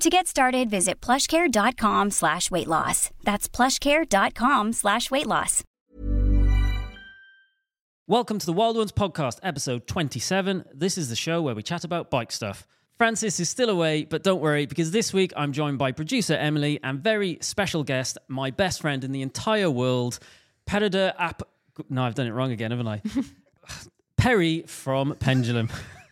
To get started, visit plushcare.com slash weight loss. That's plushcare.com slash weight loss. Welcome to the Wild Ones podcast, episode 27. This is the show where we chat about bike stuff. Francis is still away, but don't worry, because this week I'm joined by producer Emily and very special guest, my best friend in the entire world, Perida App. No, I've done it wrong again, haven't I? Perry from Pendulum.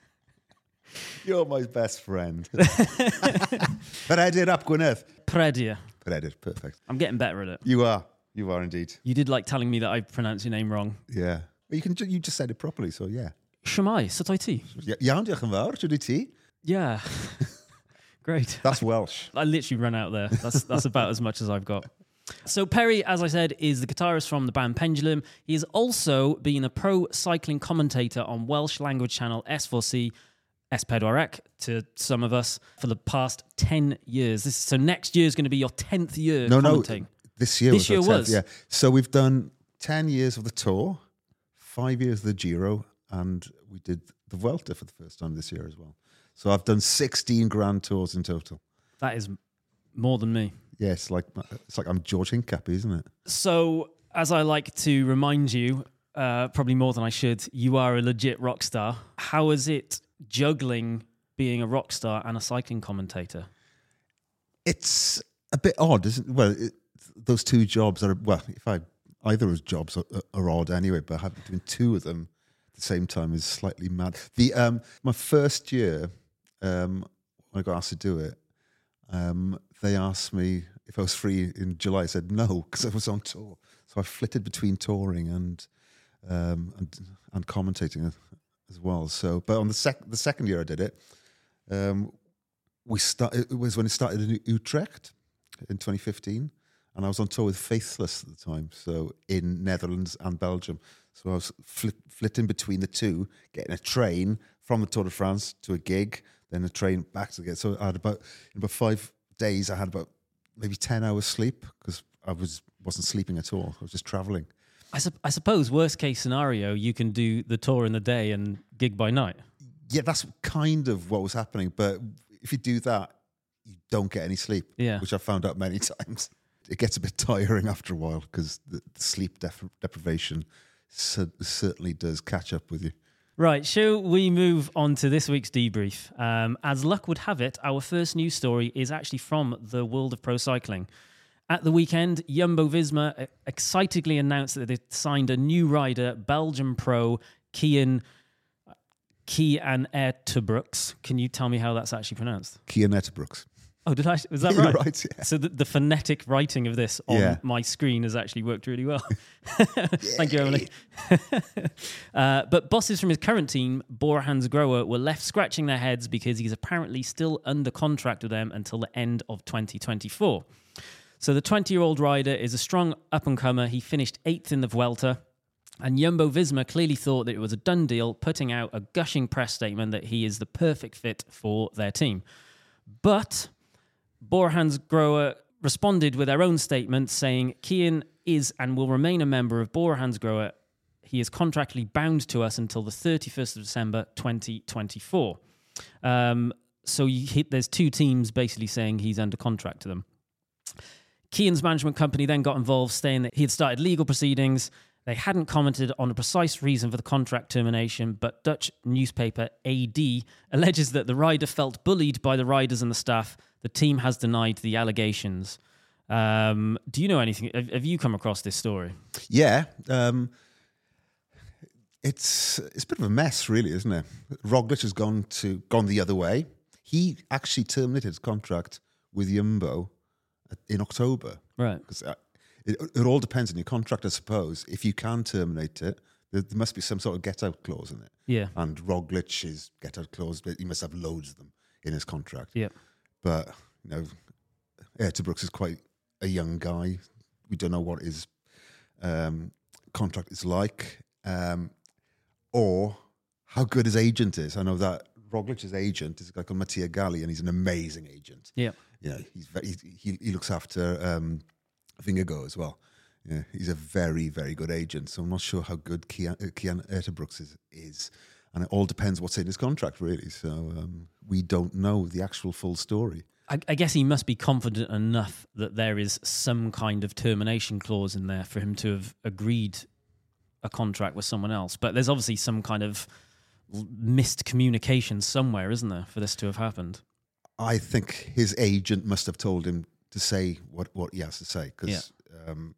You're my best friend. but I did up Gwynedd. Predia. I perfect. I'm getting better at it. You are. You are indeed. You did like telling me that I pronounced your name wrong. Yeah. You can. ju- You just said it properly, so yeah. Shemai, Sataiti. Ja- Iawn, diolch yn fawr. Ti? Yeah. Great. That's Welsh. I literally run out there. That's that's about as much as I've got. So Perry, as I said, is the guitarist from the band Pendulum. He has also been a pro cycling commentator on Welsh language channel S4C, S4C to some of us for the past 10 years. This, so next year is going to be your 10th year No, no. This year This was. our year 10th, was? Yeah. So we've done 10 years of the tour, five years of the Giro, and we did the Vuelta for the first time this year as well. So I've done 16 grand tours in total. That is more than me. Yeah, it's like, it's like I'm George Hincapie, isn't it? So, as I like to remind you, uh, probably more than I should, you are a legit rock star. How is it juggling being a rock star and a cycling commentator? It's a bit odd, isn't it? Well, it, those two jobs are, well, if I, either of those jobs are, are odd anyway, but having doing two of them at the same time is slightly mad. The um, My first year, um, when I got asked to do it, um, they asked me if I was free in July. I said no, because I was on tour. So I flitted between touring and um, and, and commentating as- well. So, but on the sec- the second year I did it, um, we start. It was when it started in Utrecht in 2015, and I was on tour with Faithless at the time, so in Netherlands and Belgium. So I was flit, flitting between the two, getting a train from the Tour de France to a gig, then a train back to get. So I had about in about five days, I had about maybe 10 hours sleep because I was wasn't sleeping at all. I was just traveling. I, sup- I suppose, worst case scenario, you can do the tour in the day and gig by night. Yeah, that's kind of what was happening. But if you do that, you don't get any sleep. Yeah. Which I found out many times. It gets a bit tiring after a while because the, the sleep def- deprivation cer- certainly does catch up with you. Right, shall we move on to this week's debrief? Um, as luck would have it, our first news story is actually from the world of pro cycling. At the weekend, Jumbo Visma uh, excitedly announced that they'd signed a new rider, Belgian pro Cian Cian Uijtdebroeks. Can you tell me how that's actually pronounced? Cian Uijtdebroeks. Oh, did I? Was that right? right, yeah. So the, the phonetic writing of this on Yeah. my screen has actually worked really well. Thank you, Emily. uh, but bosses from his current team, Bora-Hansgrohe, were left scratching their heads because he's apparently still under contract with them until the end of 2024. So the 20 year old rider is a strong up and comer. He finished eighth in the Vuelta. And Jumbo Visma clearly thought that it was a done deal, putting out a gushing press statement that he is the perfect fit for their team. But Bora-Hansgrohe responded with their own statement saying Cian is and will remain a member of Bora-Hansgrohe he is contractually bound to us until the 31st of December 2024. Um, so you there's two teams basically saying he's under contract to them. Cian's management company then got involved, saying that he had started legal proceedings. They hadn't commented on a precise reason for the contract termination, but Dutch newspaper AD alleges that the rider felt bullied by the riders and the staff. The team has denied the allegations. Um, do you know anything? Have, you come across this story? Yeah, um, it's it's a bit of a mess, really, isn't it? Roglic has gone to gone the other way. He actually terminated his contract with Jumbo in October. Right. Because uh, it, it all depends on your contract, I suppose. If you can terminate it, there, there must be some sort of get out clause in it. Yeah. And Roglic's get out clause, but he must have loads of them in his contract. Yeah. But you know, Brooks is quite a young guy. We don't know what his um, contract is like, um, or how good his agent is. I know that Roglic's agent is a guy called Mattia Galli, and he's an amazing agent. Yeah. You know, he's very, he he looks after um, Vingegaard as well. Yeah, he's a very very good agent. So I'm not sure how good Cian, uh, Cian is, is, and it all depends what's in his contract really. So um, we don't know the actual full story. I, I guess he must be confident enough that there is some kind of termination clause in there for him to have agreed a contract with someone else. But there's obviously some kind of missed communication somewhere, isn't there, for this to have happened? I think his agent must have told him to say what, what he has to say because um,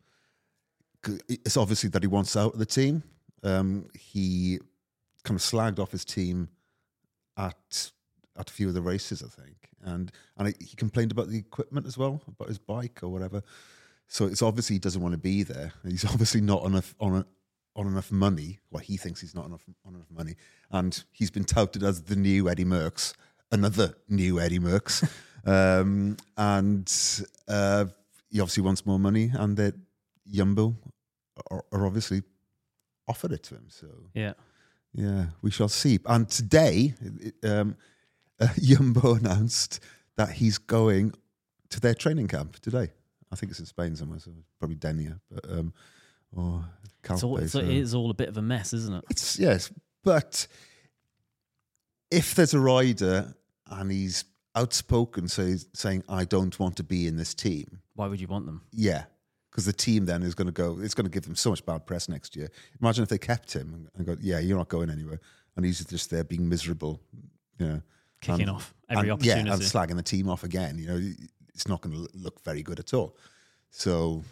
'cause it's obviously that he wants out of the team. Um, he kind of slagged off his team at at a few of the races, I think, and and he complained about the equipment as well, about his bike or whatever. So it's obviously he doesn't want to be there. He's obviously not enough on a, on enough money. Well, he thinks he's not enough on enough money, and he's been touted as the new Eddie Merckx, another new Eddie Merckx, um, and uh, he obviously wants more money, and that Yumbo are, are obviously offered it to him. So Yeah. yeah, we shall see. And today, um, uh, Jumbo announced that he's going to their training camp today. I think it's in Spain somewhere, so probably Denia, but um, or It's all, Calpe, it's, so- it is all a bit of a mess, isn't it? it's yes, but if there's a rider and he's outspoken, say, saying I don't want to be in this team, Why would you want them? yeah, because the team then is going to go. It's going to give them so much bad press next year. Imagine if they kept him and go, yeah, you're not going anywhere, and he's just there being miserable, you know, Kicking and- off every and, Yeah, opportunity. and slagging the team off again. You know, it's not going to look very good at all. So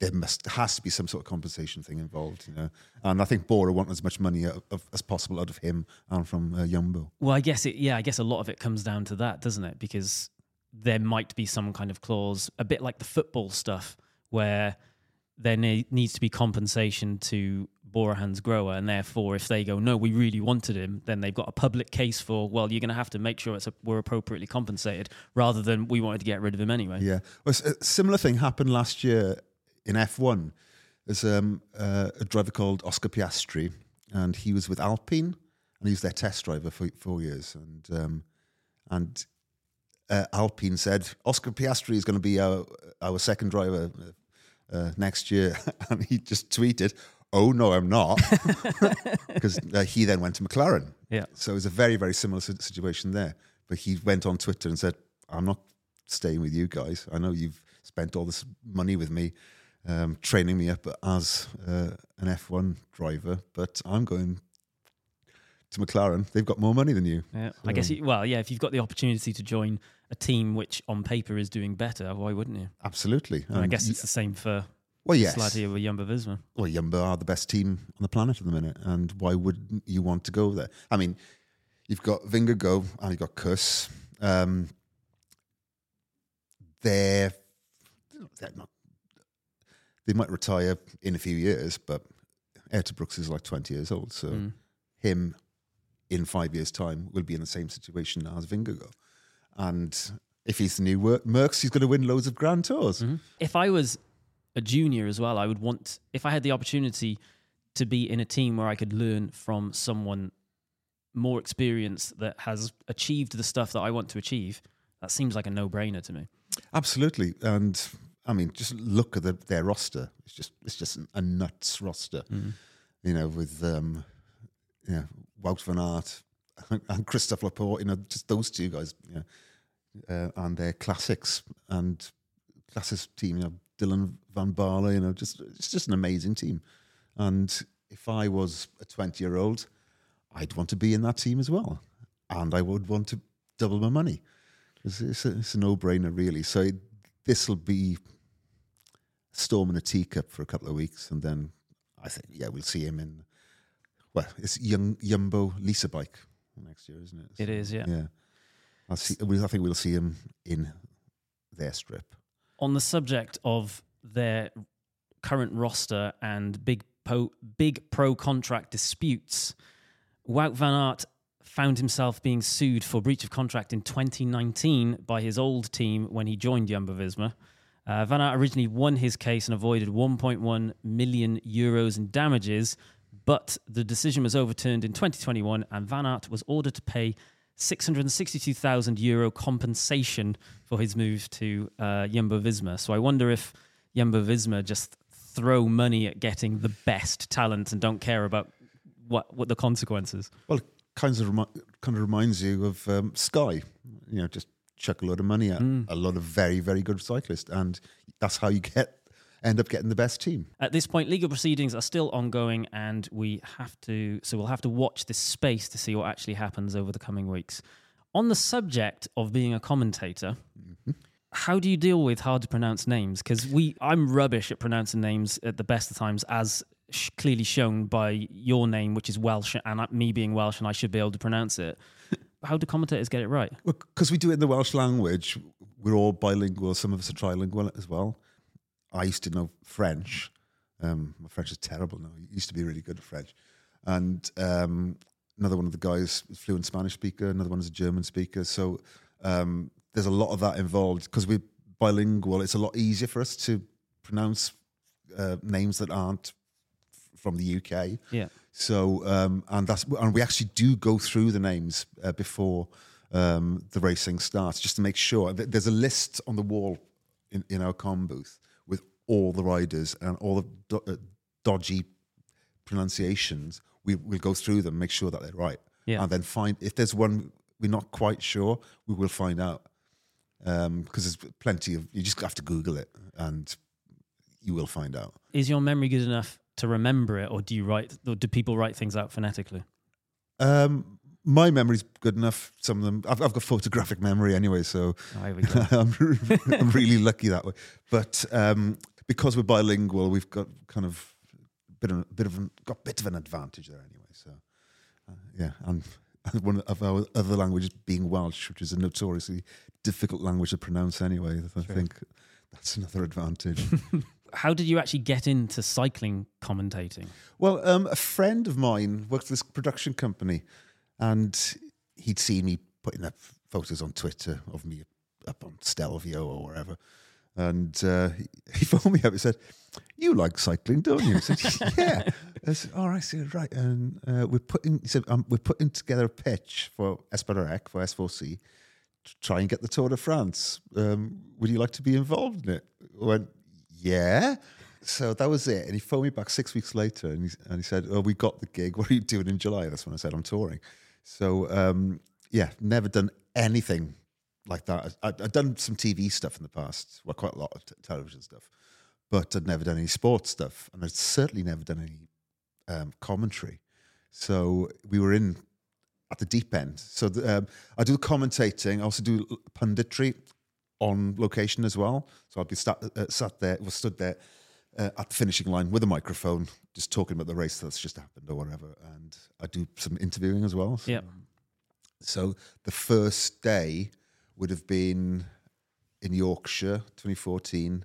there must has to be some sort of compensation thing involved, you know. And I think Bora want as much money out of, as possible out of him and from uh, Jumbo. Well, I guess it. Yeah, I guess a lot of it comes down to that, doesn't it? Because there might be some kind of clause, a bit like the football stuff, where there ne- needs to be compensation to Bora-Hansgrohe, and therefore, if they go, no, we really wanted him, then they've got a public case for, well, you're going to have to make sure it's a, we're appropriately compensated, rather than we wanted to get rid of him anyway. Yeah. Well, a similar thing happened last year in F1. There's um, uh, a driver called Oscar Piastri, and he was with Alpine, and he was their test driver for four years. And um, and uh, Alpine said Oscar Piastri is going to be our our second driver uh, uh, next year, and he just tweeted, "Oh no, I'm not," because uh, he then went to McLaren. Yeah. So it was a very, very similar situation there. But he went on Twitter and said, I'm not staying with you guys. I know you've spent all this money with me, um, training me up as uh, an F1 driver, but I'm going to McLaren. They've got more money than you. Yeah, I guess. You, well, yeah, if you've got the opportunity to join a team which on paper is doing better, why wouldn't you? Absolutely. And I And guess y- it's the same for well, yes. this with Jumbo Visma. well, Jumbo are the best team on the planet at the minute, and why wouldn't you want to go there? I mean, you've got Vingegaard and you've got Kuss. Um, they're they're not. They might retire in a few years, but Uijtdebroeks is like twenty years old, so Mm. him in five years' time will be in the same situation as Vingegaard, and if he's the new Mer- Merckx, he's going to win loads of Grand Tours. Mm-hmm. If I was a junior as well, I would want, if I had the opportunity to be in a team where I could learn from someone more experienced that has achieved the stuff that I want to achieve, that seems like a no brainer to me. Absolutely, and I mean, just look at the, their roster. It's just it's just a nuts roster. you know, with um, you know, Wout van Aert and Christophe Laporte, you know, just those two guys, you know, uh, and their classics and classics team, you know, Dylan Van Baarle, you know, just it's just an amazing team. And if I was a 20 year old, I'd want to be in that team as well. And I would want to double my money. It's, it's a, it's a no brainer, really. So this will be storm in a teacup for a couple of weeks. And then I think, yeah, we'll see him in, well, it's young Yumbo Lisa bike next year, isn't it? It is, yeah. Yeah. I'll see, I think we'll see him in their strip. On the subject of their current roster and big po- big pro contract disputes, Wout van Aert found himself being sued for breach of contract in 2019 by his old team when he joined Jumbo Visma. Uh, van Aert originally won his case and avoided 1.1 million euros in damages, but the decision was overturned in 2021, and Van Aert was ordered to pay 662,000 euro compensation for his move to uh, Jumbo Visma. So I wonder if Jumbo Visma just throw money at getting the best talent and don't care about what what the consequences. Well, it kind of remi- kind of reminds you of um, Sky. You know, just chuck a lot of money at Mm. a lot of very very good cyclists, and that's how you get end up getting the best team. At this point, legal proceedings are still ongoing, and we have to. So we'll have to watch this space to see what actually happens over the coming weeks. On the subject of being a commentator, how do you deal with hard to pronounce names? Because we, I'm rubbish at pronouncing names at the best of times, as sh- clearly shown by your name, which is Welsh, and me being Welsh, and I should be able to pronounce it. How do commentators get it right? Because we do it in the Welsh language, we're all bilingual. Some of us are trilingual as well. I used to know French. Um, my French is terrible now. I used to be really good at French. And um, another one of the guys is fluent Spanish speaker. Another one is a German speaker. So um, there's a lot of that involved because we're bilingual. It's a lot easier for us to pronounce uh, names that aren't from the UK. Yeah. So um, and that's and we actually do go through the names uh, before um, the racing starts just to make sure. There's a list on the wall in, in our com booth with all the riders and all the do- uh, dodgy pronunciations. We will go through them, make sure that they're right, Yeah. and then find if there's one we're not quite sure, we will find out because there's plenty of. You just have to Google it, and you will find out. Is your memory good enough to remember it, or do you write? Or do people write things out phonetically? Um, my memory's good enough. Some of them, I've, I've got photographic memory anyway, so Oh, here we go. I'm, I'm really lucky that way. But um, because we're bilingual, we've got kind of bit of bit of an, got a bit of an advantage there anyway. So uh, yeah, and and one of our other languages being Welsh, which is a notoriously difficult language to pronounce anyway. I think that's another advantage. How did you actually get into cycling commentating? Well, um, a friend of mine worked for this production company, and he'd seen me putting up photos on Twitter of me up on Stelvio or wherever. And uh, he, phoned me up and said, You like cycling, don't you? I said, Yeah. I said, All right, I said, right. And uh, we're putting, he said, um, We're putting together a pitch for Esparec, for S4C, to try and get the Tour de France. Um, would you like to be involved in it? I went, Yeah. So that was it. And he phoned me back six weeks later and he, and he said, Oh, we got the gig. What are you doing in July? That's when I said, I'm touring. So, um, yeah, never done anything like that. I, I've done some TV stuff in the past, well, quite a lot of t- television stuff, but I'd never done any sports stuff. And I'd certainly never done any um, commentary. So we were in at the deep end. So the, um, I do commentating. I also do punditry on location as well. So I'd be sat, uh, sat there, was stood there uh, at the finishing line with a microphone, just talking about the race that's just happened or whatever. And I do some interviewing as well. So, Yeah. so the first day would have been in Yorkshire, 2014,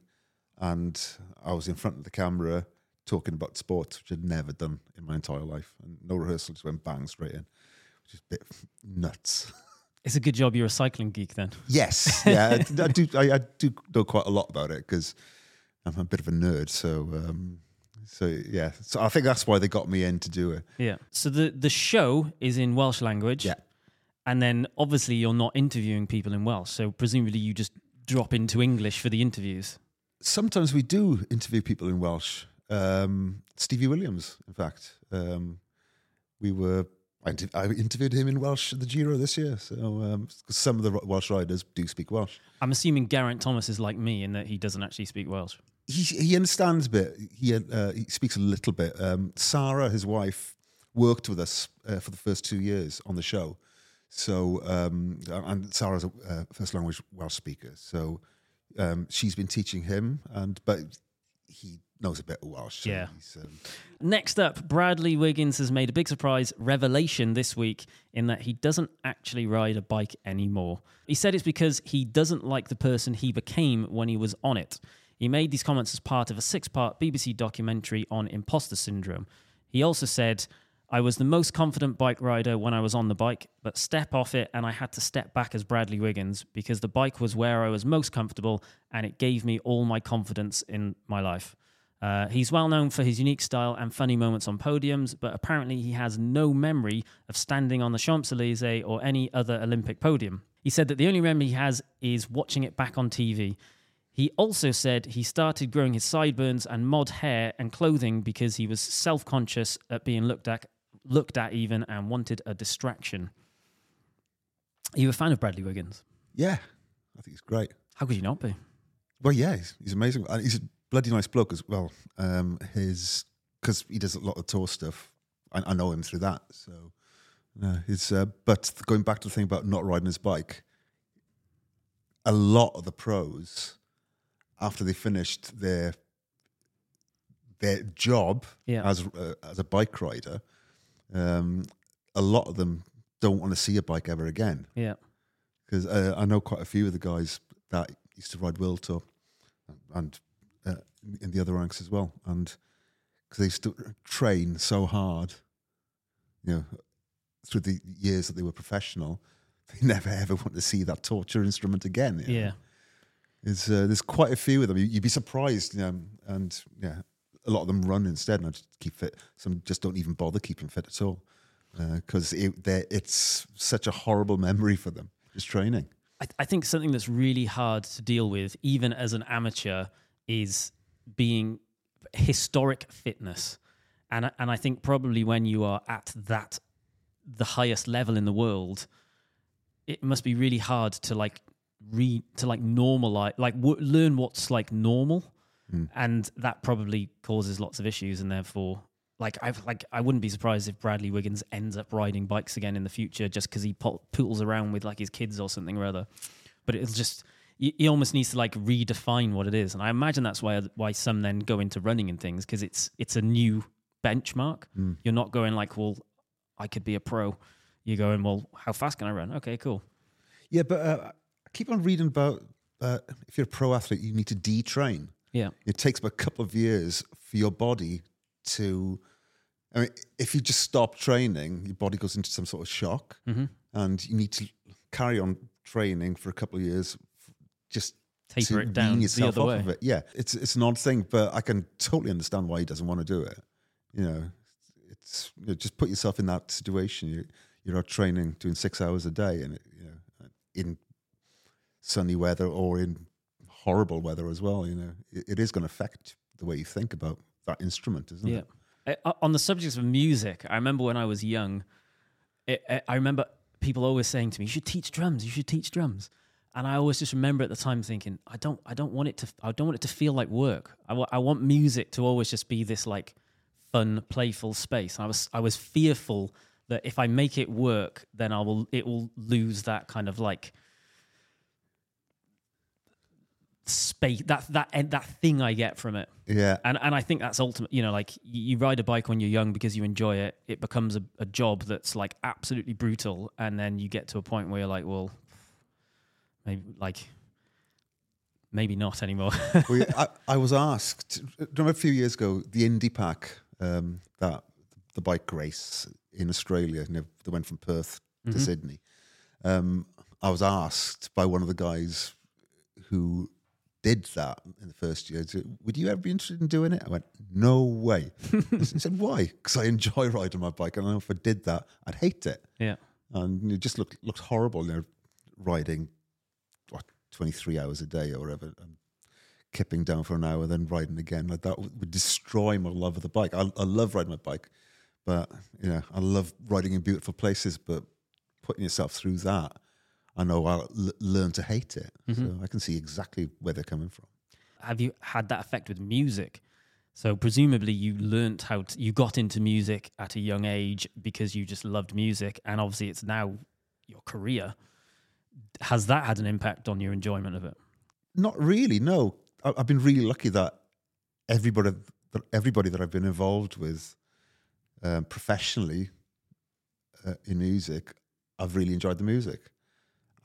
and I was in front of the camera talking about sports, which I'd never done in my entire life, and no rehearsal, just went bang straight in, which is a bit nuts. It's a good job you're a cycling geek then. Yes, yeah, I, I do. I, I do know quite a lot about it because I'm a bit of a nerd. So, um, so yeah. So I think that's why they got me in to do it. Yeah. So the the show is in Welsh language. Yeah. And then obviously you're not interviewing people in Welsh, so presumably you just drop into English for the interviews. Sometimes we do interview people in Welsh, Um, Stevie Williams, in fact. Um, we were. I, inter- I interviewed him in Welsh at the Giro this year. So um, some of the Welsh riders do speak Welsh. I'm assuming Geraint Thomas is like me in that he doesn't actually speak Welsh. he he understands a bit. He uh, he speaks a little bit. Um, Sarah, his wife, worked with us uh, for the first two years on the show. So um, and Sarah's a uh, first language Welsh speaker. So um, she's been teaching him, and but he knows a bit of Welsh. Yeah. um, Next up, Bradley Wiggins has made a big surprise revelation this week in that he doesn't actually ride a bike anymore. He said it's because he doesn't like the person he became when he was on it. He made these comments as part of a six part BBC documentary on imposter syndrome. He also said, I was the most confident bike rider when I was on the bike, but step off it and I had to step back as Bradley Wiggins because the bike was where I was most comfortable and it gave me all my confidence in my life. Uh, he's well known for his unique style and funny moments on podiums, but apparently he has no memory of standing on the Champs Elysees or any other Olympic podium. He said that the only memory he has is watching it back on TV. He also said he started growing his sideburns and mod hair and clothing because he was self conscious at being looked at, looked at even, and wanted a distraction. Are you a fan of Bradley Wiggins? yeah, I think he's great. How could you not be? Well, yeah, he's, he's amazing. And he's a bloody nice bloke as well. Um, his because he does a lot of tour stuff. I, I know him through that. So, no, he's. Uh, but going back to the thing about not riding his bike, a lot of the pros, after they finished their their job Yeah. as uh, as a bike rider, um, a lot of them don't want to see a bike ever again Yeah. because uh, I know quite a few of the guys that used to ride World Tour and uh, in the other ranks as well, and because they used to train so hard, you know, through the years that they were professional, they never ever want to see that torture instrument again. you know. Yeah. There's uh, there's quite a few of them. You- You'd be surprised, you know, and yeah, a lot of them run instead and I just keep fit. Some just don't even bother keeping fit at all uh, because it, it's such a horrible memory for them. Just training. I, I think something that's really hard to deal with, even as an amateur, is being historic fitness. And and I think probably when you are at that the highest level in the world, it must be really hard to like re to like normalize like w- learn what's like normal, and that probably causes lots of issues, and therefore. Like I like I wouldn't be surprised if Bradley Wiggins ends up riding bikes again in the future just because he po- poodles around with like his kids or something or other. But it's just he almost needs to like redefine what it is, and I imagine that's why why some then go into running and things because it's it's a new benchmark. You're not going like, well, I could be a pro. You're going, well, how fast can I run? Okay, cool. Yeah, but uh, I keep on reading about uh, if you're a pro athlete, you need to detrain. Yeah, It takes a couple of years for your body to. I mean, if you just stop training, your body goes into some sort of shock, mm-hmm. and you need to carry on training for a couple of years, just Taper it down the yourself other off way. of it. Yeah, it's it's an odd thing, but I can totally understand why he doesn't want to do it. You know, it's you know, just put yourself in that situation. You you're out training, doing six hours a day, and you know, in sunny weather or in horrible weather as well. You know, it, it is going to affect the way you think about that instrument, isn't yeah. it? I- I- on the subject of music, I remember when I was young, it, I- I remember people always saying to me, "You should teach drums. You should teach drums." And I always just remember at the time thinking, "I don't, I don't want it to, I don't want it to feel like work. I I want music to always just be this like fun, playful space." I was, I was fearful that if I make it work, then I will, it will lose that kind of like space, that that that thing I get from it. Yeah, And and I think that's ultimate. You know, like you ride a bike when you're young because you enjoy it. It becomes a, a job that's like absolutely brutal, and then you get to a point where you're like, well, maybe like maybe not anymore. well, yeah, I, I was asked. Remember a few years ago, the Indy Pac, um, that the bike race in Australia, you know, that went from Perth to Sydney. Um, I was asked by one of the guys who did that in the first year, to, would you ever be interested in doing it? I went, no way. he said, why? Because I enjoy riding my bike, and if I did that, I'd hate it. yeah, and it just looked looked horrible. You know, riding what twenty three hours a day or whatever, and kipping down for an hour, then riding again. Like that would would destroy my love of the bike. I, I love riding my bike, but you know, I love riding in beautiful places. But putting yourself through that, I know I'll l- learn to hate it. So I can see exactly where they're coming from. Have you had that effect with music? So presumably you learnt how to, you got into music at a young age because you just loved music, and obviously it's now your career. Has that had an impact on your enjoyment of it? Not really. No, I, I've been really lucky that everybody that everybody that I've been involved with um, professionally uh, in music, I've really enjoyed the music.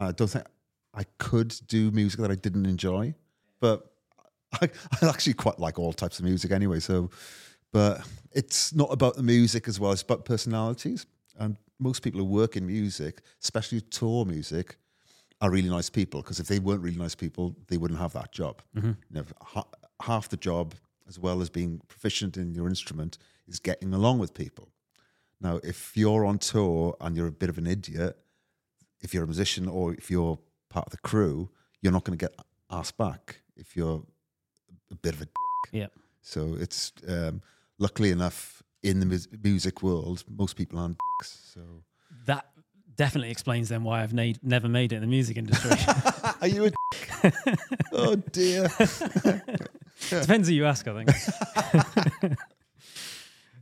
I don't think I could do music that I didn't enjoy, but I, I actually quite like all types of music anyway. So, but it's not about the music as well; it's about personalities. And most people who work in music, especially tour music, are really nice people because if they weren't really nice people, they wouldn't have that job. Mm-hmm. You know, ha- half the job, as well as being proficient in your instrument, is getting along with people. Now, if you're on tour and you're a bit of an idiot, if you're a musician or if you're part of the crew, you're not going to get asked back if you're a bit of a. Yeah. So it's um, luckily enough in the mus- music world, most people aren't. So That definitely explains then why I've na- never made it in the music industry. are you a? oh dear. Depends who you ask, I think.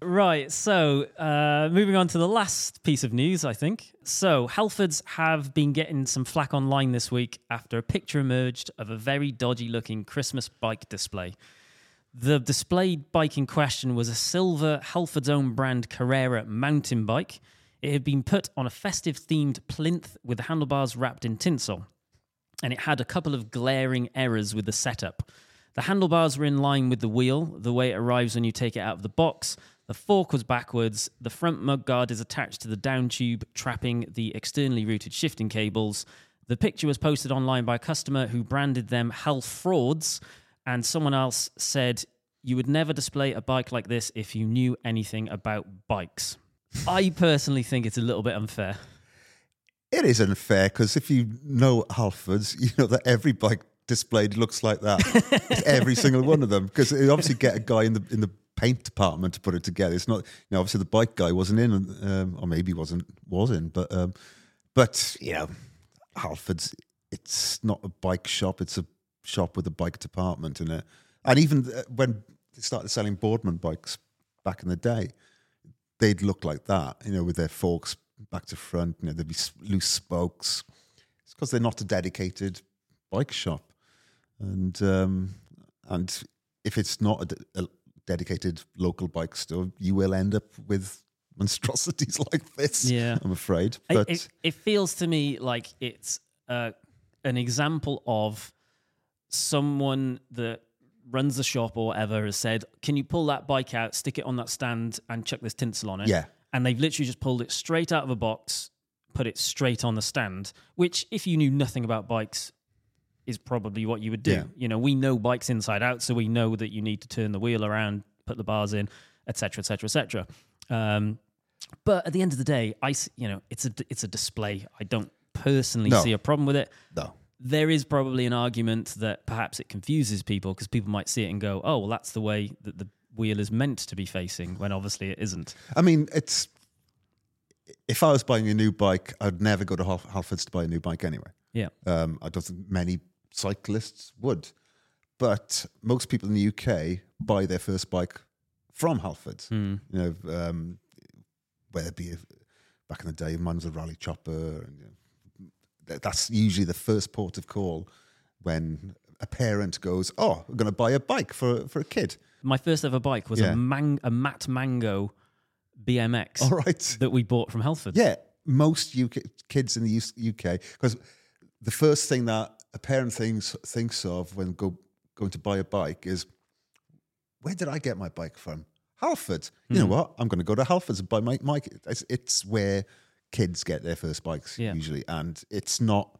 Right. So, uh, moving on to the last piece of news, I think. So, Halfords have been getting some flack online this week after a picture emerged of a very dodgy looking Christmas bike display. The displayed bike in question was a silver Halfords own brand Carrera mountain bike. It had been put on a festive themed plinth with the handlebars wrapped in tinsel and it had a couple of glaring errors with the setup. The handlebars were in line with the wheel, the way it arrives when you take it out of the box. The fork was backwards. The front mud guard is attached to the down tube, trapping the externally routed shifting cables. The picture was posted online by a customer who branded them health frauds, and someone else said, You would never display a bike like this if you knew anything about bikes. I personally think it's a little bit unfair. It is unfair because if you know Halfords, you know that every bike displayed looks like that. Every single one of them because they obviously get a guy in the in the paint department to put it together. It's not, you know, obviously the bike guy wasn't in, um, or maybe wasn't was in, but um, but you know, Halfords, it's not a bike shop; it's a shop with a bike department in it. And even uh, when they started selling Boardman bikes back in the day, they'd look like that, you know, with their forks back to front. You know, there'd be loose spokes. It's because they're not a dedicated bike shop, and um, and if it's not a, a dedicated local bike store, you will end up with monstrosities like this. Yeah. I'm afraid. But it, it feels to me like it's uh, an example of someone that runs the shop or whatever has said, "Can you pull that bike out, stick it on that stand, and chuck this tinsel on it?" Yeah. and they've literally just pulled it straight out of a box, put it straight on the stand. Which, if you knew nothing about bikes, is probably what you would do. Yeah. You know, we know bikes inside out, so we know that you need to turn the wheel around, put the bars in, etc., etc., etc. Um, but at the end of the day, I you know it's a it's a display. I don't personally No. see a problem with it. no, There is probably an argument that perhaps it confuses people because people might see it and go, "Oh, well, that's the way that the wheel is meant to be facing," when obviously it isn't. I mean, it's if I was buying a new bike, I'd never go to Hal- Halfords to buy a new bike anyway. Yeah. Um, I don't think many cyclists would, but most people in the UK buy their first bike from Halfords. You know, um, whether it be back in the day, mine was a Raleigh Chopper. And, you know, th- that's usually the first port of call when a parent goes, "Oh, I'm going to buy a bike for for a kid." My first ever bike was Yeah. a mang- a Matt Mango BMX All right. that we bought from Halford. Yeah, most UK kids in the UK because the first thing that a parent thinks thinks of when go going to buy a bike is where did I get my bike from? Halford. You know hmm. what? I'm going to go to Halford's and buy my my. It's, it's where kids get their first bikes Yeah. usually, and it's not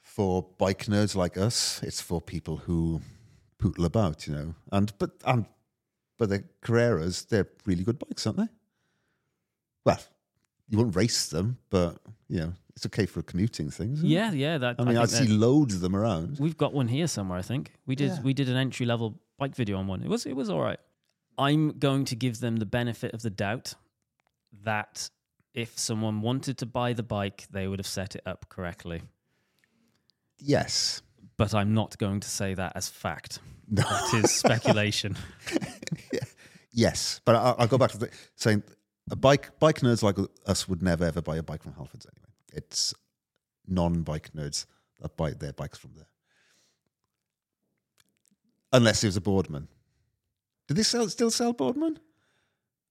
for bike nerds like us. It's for people who pootle about, you know. And but and but the Carreras, they're really good bikes, aren't they? Well, you won't race them, but you know it's okay for commuting things. Isn't it? Yeah, yeah. That I mean, I, think see loads of them around. We've got one here somewhere. I think we did. Yeah. We did an entry level bike video on one. It was it was all right. I'm going to give them the benefit of the doubt that if someone wanted to buy the bike, they would have set it up correctly. Yes. But I'm not going to say that as fact. No. That is speculation. Yes, but I, I'll go back to the, saying a bike bike nerds like us would never ever buy a bike from Halfords anyway. It's non-bike nerds that buy their bikes from there, unless it was a Boardman. Did they sell, still sell Boardman?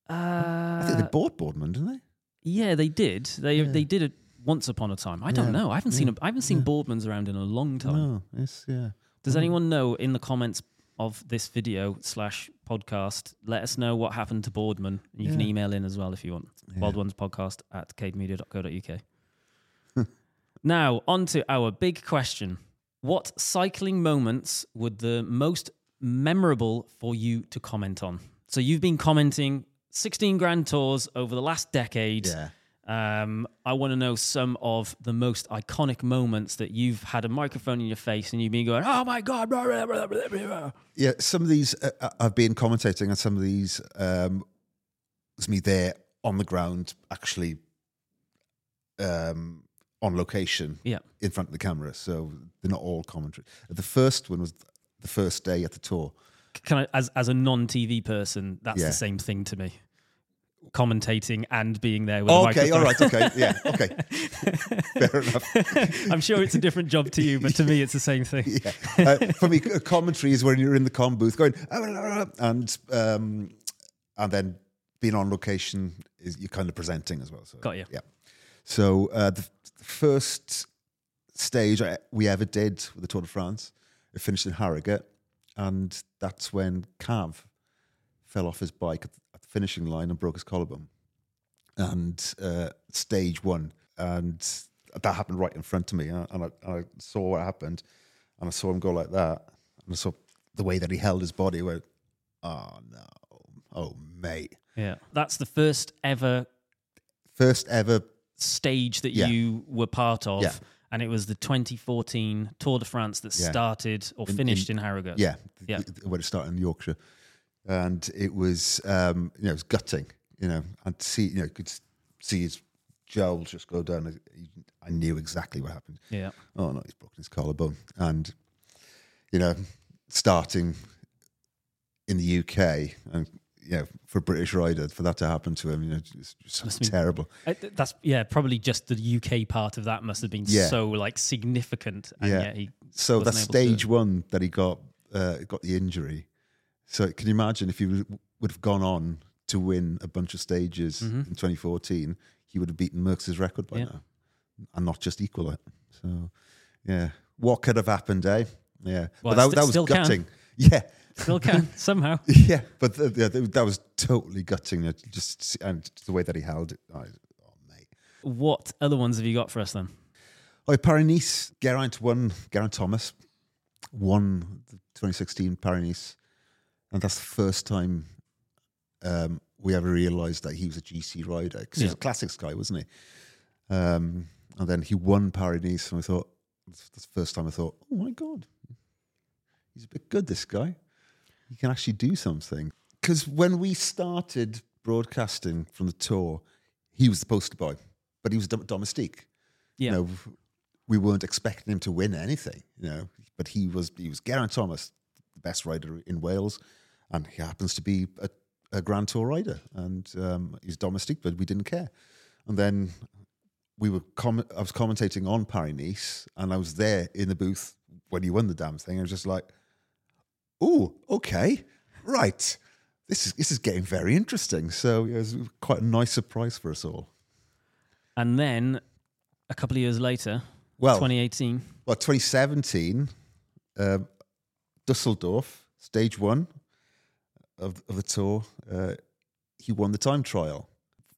I think they Uh, bought Boardman, didn't they? yeah, they did. They they did it once upon a time. I don't Yeah, know. I haven't seen a, I haven't seen Boardmans around in a long time. No, it's yeah. Does Mm. anyone know in the comments of this video slash podcast? Let us know what happened to Boardman. You can email in as well if you want. Yeah. Wild Ones Podcast at cademedia.co.uk. now, on to our big question. What cycling moments would the most memorable for you to comment on? So you've been commenting 16 grand tours over the last decade. Yeah. Um, I want to know some of the most iconic moments that you've had a microphone in your face and you've been going, "Oh my god!" Blah, blah, blah, blah, blah, blah." Yeah, some of these uh, uh, I've been commentating on some of these. Um, it's me there on the ground, actually um, on location Yeah, in front of the camera. So they're not all commentary. The first one was the first day at the tour. kind of as as a non TV person, that's Yeah. the same thing to me. Commentating and being there with a okay, microphone. all right, okay, yeah, okay, fair enough. I'm sure it's a different job to you, but to me, it's the same thing. Yeah. Uh, for me, a commentary is when you're in the com booth going, "Ah, blah, blah, blah," and um, and then being on location is you're kind of presenting as well. So, Got you. Yeah. So uh, the, the first stage I, we ever did with the Tour de France, it finished in Harrogate, and that's when Cav fell off his bike at the, at the finishing line and broke his collarbone. And uh, stage one, and that happened right in front of me, and I, and I, saw what happened, and I saw him go like that, and I saw the way that he held his body. Went, oh no, oh mate, Yeah, that's the first ever first ever stage that Yeah. you were part of. Yeah. And it was the 2014 Tour de France that Yeah. started or In- finished in- in, Harrogate. Yeah, Yeah. when it started in Yorkshire, and it was um, you know it was gutting, you know, and see you know you could see his jowls just go down. I- I knew exactly what happened. Yeah. Oh no, he's broken his collarbone, and you know, starting in the UK and. Know, for British rider, for that to happen to him, you know, it's just terrible. Uh, That's yeah, probably just the UK part of that must have been Yeah. so like significant, and Yeah. he So that's able to stage one that he got uh, got the injury. So can you imagine if he would would have gone on to win a bunch of stages in 2014, he would have beaten Merckx's record by Mm-hmm. Yeah. now, and not just equal it. So yeah, what could have happened, eh? Yeah, Well, but that, it that was still can. gutting. Yeah, still can somehow. yeah, but th- yeah, th- that was totally gutting. uh, Just and the way that he held it. I, oh mate. What other ones have you got for us then? Oh, Paris Nice, Geraint won. Geraint Thomas won the 2016 Paris Nice, and that's the first time um, we ever realised that he was a GC rider because he was a classics guy, wasn't he? Um, and then he won Paris Nice, and I thought that's the first time I thought, oh my god, he's a bit good. This guy, he can actually do something. Because when we started broadcasting from the tour, he was the poster boy, but he was dom- domestique Yeah, you know, we weren't expecting him to win anything, you know, but he was he was Geraint Thomas, the best rider in Wales, and he happens to be a, a Grand Tour rider, and um, he's domestic, but we didn't care. And then we were com- I was commentating on Paris Nice, and I was there in the booth when he won the damn thing. I was just like, "Oh, okay, right." This is this is getting very interesting. So it was quite a nice surprise for us all. and then a couple of years later, Well, 2018. Well, 2017, um, Dusseldorf, stage one of, of the tour, uh, he won the time trial.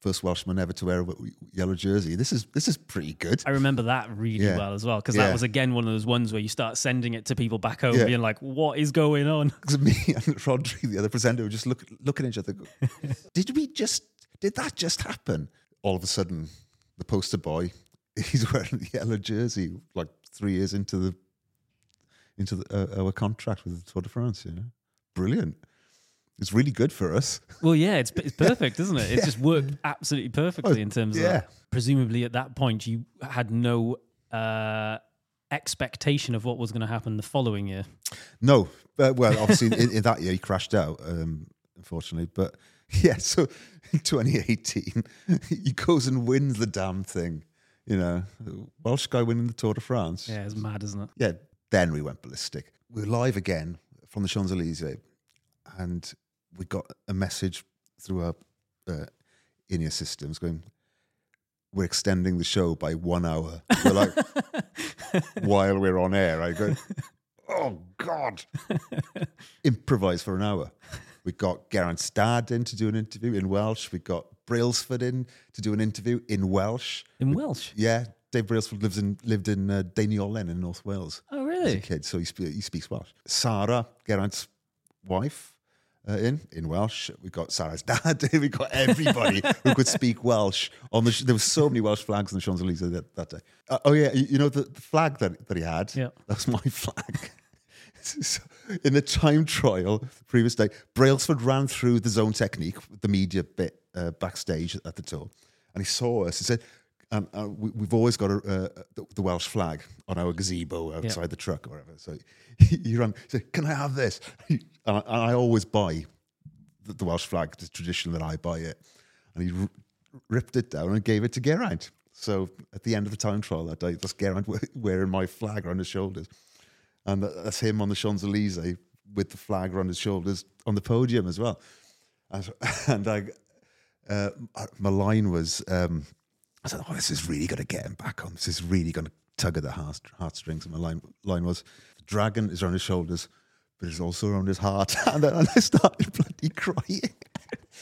First Welshman ever to wear a yellow jersey. This is this is pretty good. I remember that really Yeah. well as well because Yeah. that was again one of those ones where you start sending it to people back home, Yeah. being like, "What is going on?" Because me and Rodri, the other presenter, were just look, looking at each other. Did we just? Did that just happen? All of a sudden, the poster boy he's wearing the yellow jersey like three years into the into the, uh, our contract with the Tour de France. You know, brilliant. It's really good for us. Well, yeah, it's it's perfect, isn't it? It's just worked absolutely perfectly in terms of yeah. that. Presumably, at that point, you had no uh, expectation of what was going to happen the following year. No, but well, obviously in, in that year he crashed out, um, unfortunately. But yeah, so in 2018 he goes and wins the damn thing. You know, Welsh guy winning the Tour de France. Yeah, it's mad, isn't it? yeah, then we went ballistic. We were live again from the Champs Elysees, and we got a message through our uh, in-ear systems going, "We're extending the show by one hour." We're like, while we're on air, I go, "Oh God!" Improvise for an hour. We got Geraint Stad in to do an interview in Welsh. We got Brailsford in to do an interview in Welsh. In Welsh. Yeah, Dave Brailsford lives in lived in uh, Deiniolen in North Wales Oh, as a really? kid, so he, he speaks Welsh. Sarah, Geraint's wife, uh, in in Welsh. We got Sarah's dad. we got everybody who could speak Welsh on the. Sh- there were so many Welsh flags on the Champs Elysees that, that day. Uh, oh yeah, you, you know the, the flag that, that he had. Yeah. that's my flag. So, in the time trial the previous day, Brailsford ran through the zone technique, the media bit uh, backstage at the tour, and he saw us. He said, um, uh, we, "We've always got a, uh, the, the Welsh flag on our gazebo outside the truck or whatever." So he, he ran. He said, "Can I have this?" And, I, and I always buy the, the Welsh flag. It's tradition that I buy it, and he r- ripped it down and gave it to Geraint. So at the end of the time trial that day, that's Geraint wearing my flag around his shoulders. And that's him on the Champs Elysees with the flag around his shoulders on the podium as well. And, and I, uh, my line was, um, I said, "Oh, this is really going to get him back on. This is really going to tug at the heart, heartstrings." And my line line was, "The dragon is around his shoulders, but it's also around his heart." And then I started bloody crying.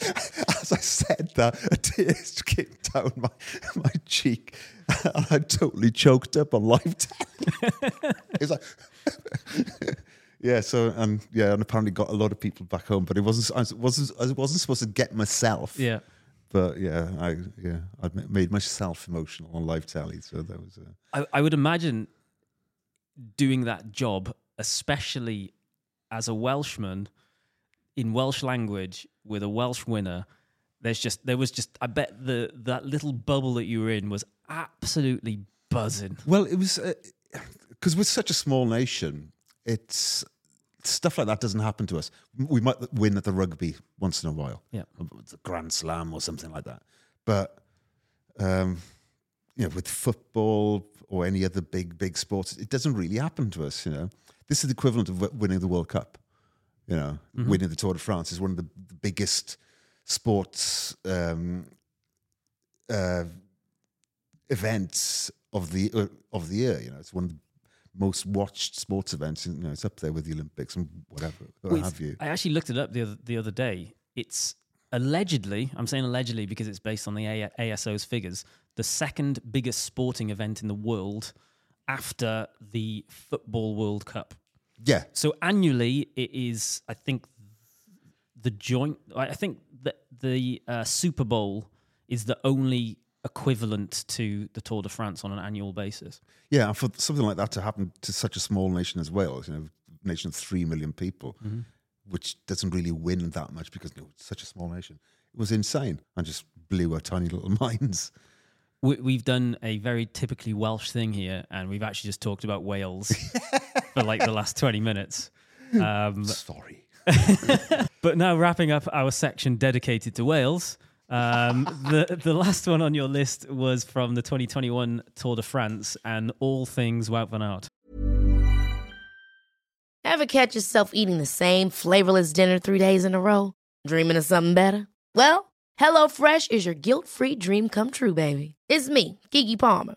As I said that, a tear came down my, my cheek, and I totally choked up on live telly. it's like, yeah. So and yeah, and apparently got a lot of people back home, but it wasn't. I wasn't. I wasn't supposed to get myself. Yeah. But yeah, I yeah, I made myself emotional on live telly. So that was. Uh, I, I would imagine doing that job, especially as a Welshman in Welsh language with a Welsh winner. There's just there was just I bet the that little bubble that you were in was absolutely buzzing. Well, it was because we're such a small nation. It's stuff like that doesn't happen to us. We might win at the rugby once in a while, Yeah. the Grand Slam or something like that. But um, you know, with football or any other big big sports, it doesn't really happen to us. You know, this is the equivalent of wi- winning the World Cup. You know, winning the Tour de France is one of the, biggest sports um, uh, events of the uh, of the year. You know, it's one of the most watched sports events. You know, it's up there with the Olympics and whatever what have you. I actually looked it up the other, the other day. It's allegedly, I'm saying allegedly because it's based on the A- ASO's figures, the second biggest sporting event in the world after the Football World Cup. Yeah, So annually, it is, I think, the joint. I think that the uh, Super Bowl is the only equivalent to the Tour de France on an annual basis. yeah. And for something like that to happen to such a small nation as Wales, you know, a nation of three million people, which doesn't really win that much because you know, it's such a small nation, it was insane and just blew our tiny little minds. We, we've done a very typically Welsh thing here, and we've actually just talked about Wales for like the last 20 minutes. Um, Sorry. but now wrapping up our section dedicated to Wales. Um, the the last one on your list was from the 2021 Tour de France and all things Wout van Aert. Ever catch yourself eating the same flavorless dinner three days in a row? Dreaming of something better? Well, HelloFresh is your guilt-free dream come true, baby. It's me, Keke Palmer.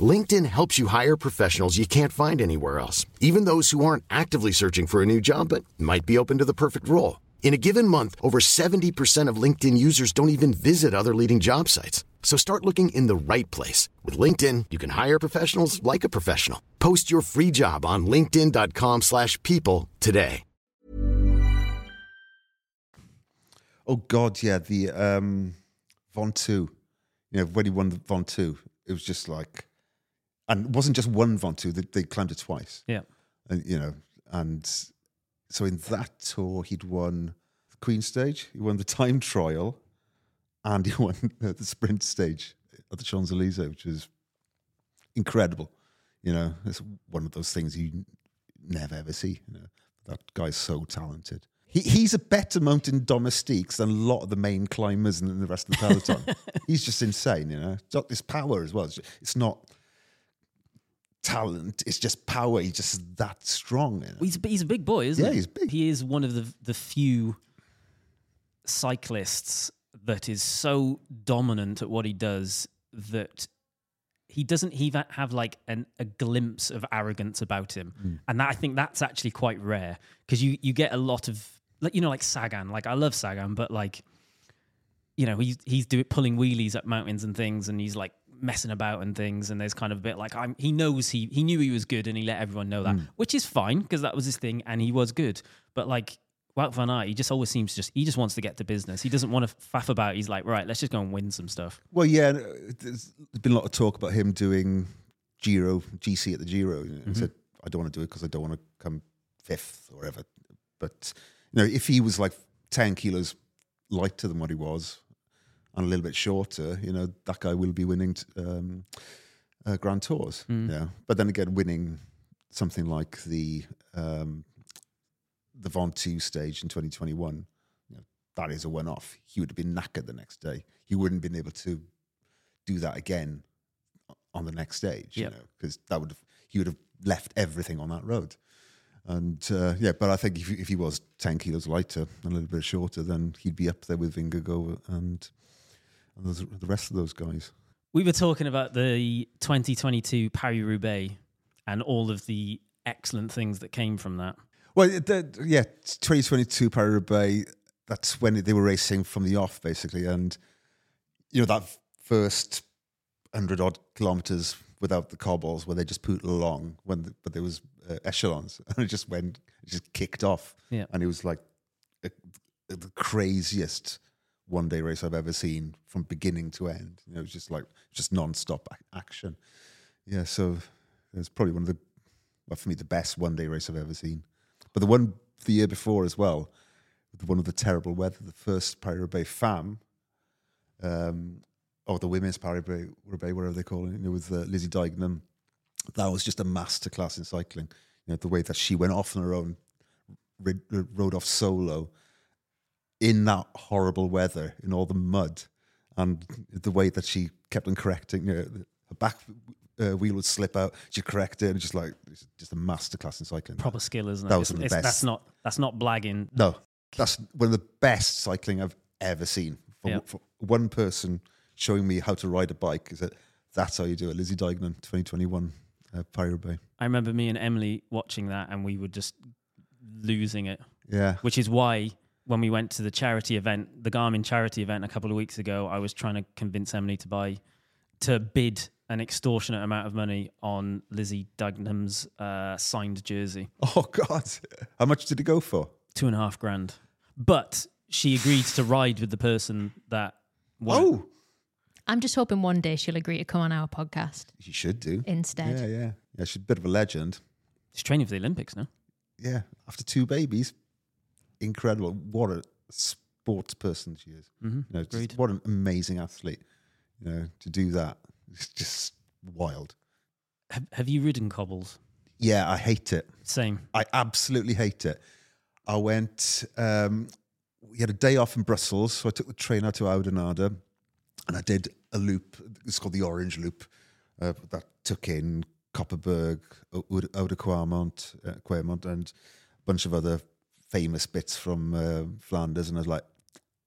LinkedIn helps you hire professionals you can't find anywhere else, even those who aren't actively searching for a new job but might be open to the perfect role. In a given month, over 70% of LinkedIn users don't even visit other leading job sites. So start looking in the right place. With LinkedIn, you can hire professionals like a professional. Post your free job on linkedin.com slash people today. Oh God, yeah, the um, Ventoux. You know, when he won the Ventoux, it was just like, and it wasn't just one Ventoux; they, they climbed it twice. Yeah. and you know, and so in that tour, he'd won the Queen stage, he won the time trial, and he won the sprint stage at the Champs Elysees, which is incredible. You know, it's one of those things you never ever see. You know, that guy's so talented. He, he's a better mountain domestiques than a lot of the main climbers and the rest of the peloton. he's just insane. You know, it's got this power as well. It's, it's not talent; it's just power. He's just that strong. You know? He's, he's a big boy, isn't Yeah, he? he's big. He is one of the the few cyclists that is so dominant at what he does that he doesn't even have like an, a glimpse of arrogance about him, Hmm. and that, I think that's actually quite rare because you you get a lot of like you know like Sagan. Like I love Sagan, but like you know he's he's doing pulling wheelies up mountains and things, and he's like messing about and things, and there's kind of a bit like I'm. He knows he he knew he was good, and he let everyone know that, hmm. which is fine because that was his thing, and he was good. But like Wout van Aert, he just always seems just he just wants to get to business. He doesn't want to faff about. He's like, right, let's just go and win some stuff. Well, yeah, uh, there's been a lot of talk about him doing Giro, GC at the Giro. Know, He mm-hmm. said, I don't want to do it because I don't want to come fifth or whatever. But, you know, if he was like 10 kilos lighter than what he was and a little bit shorter, you know, that guy will be winning um, uh, Grand Tours. Yeah. But then again, winning something like the um, the Ventoux stage in 2021, you know, that is a one off. He would have been knackered the next day. He wouldn't have been able to do that again on the next stage, Yep. you know, because that would have, he would have left everything on that road. And uh, yeah, but I think if, if he was 10 kilos lighter and a little bit shorter, then he'd be up there with Vingegaard and, and those, the rest of those guys. We were talking about the 2022 Paris Roubaix and all of the excellent things that came from that. Well, that- yeah, 2022 Paris Roubaix. That's when they were racing from the off, basically, and you know that first hundred odd kilometers without the cobbles, where they just put along when, the, but there was uh, echelons, and it just went, it just kicked off, Yeah. and it was like a, the craziest one day race I've ever seen from beginning to end. You know, it was just like just non-stop action. Yeah, so it's probably one of the, well, for me, the best one day race I've ever seen. But the one the year before as well, one of the terrible weather, the first Paris Bay Femmes, um, or the women's Paris Bay, whatever they call it, you know, with uh, Lizzie Deignan. That was just a masterclass in cycling. You know, the way that she went off on her own, rid, rode off solo in that horrible weather, in all the mud, and the way that she kept on correcting, you know, her back uh, wheel would slip out, she'd correct it, and just like it's just a masterclass in cycling. Proper skill, isn't it? That was the best. That's not that's not blagging. No, that's one of the best cycling I've ever seen. For, Yeah. for one person showing me how to ride a bike is that that's how you do it. Lizzie Deignan, 2021, uh, Bay. I remember me and Emily watching that, and we were just losing it. Yeah. Which is why when we went to the charity event, the Garmin charity event a couple of weeks ago, I was trying to convince Emily to buy, to bid an extortionate amount of money on Lizzie Deignan's uh, signed jersey, Oh, God. How much did it go for? two and a half grand. But she agreed to ride with the person that. won. Oh, I'm just hoping one day she'll agree to come on our podcast She should do. instead. Yeah, yeah. Yeah, she's a bit of a legend. she's training for the Olympics now. Yeah, after two babies. Incredible. What a sports person she is. Mm-hmm. You know, just what an amazing athlete. You know, to do that, it's just wild. Have, have you ridden cobbles? Yeah, I hate it. Same. I absolutely hate it. I went, um, we had a day off in Brussels, so I took the train out to Oudenaarde and I did a loop. It's called the Orange Loop uh, that took in Koppenberg, Oude uh, and a bunch of other famous bits from uh, Flanders. And I was like,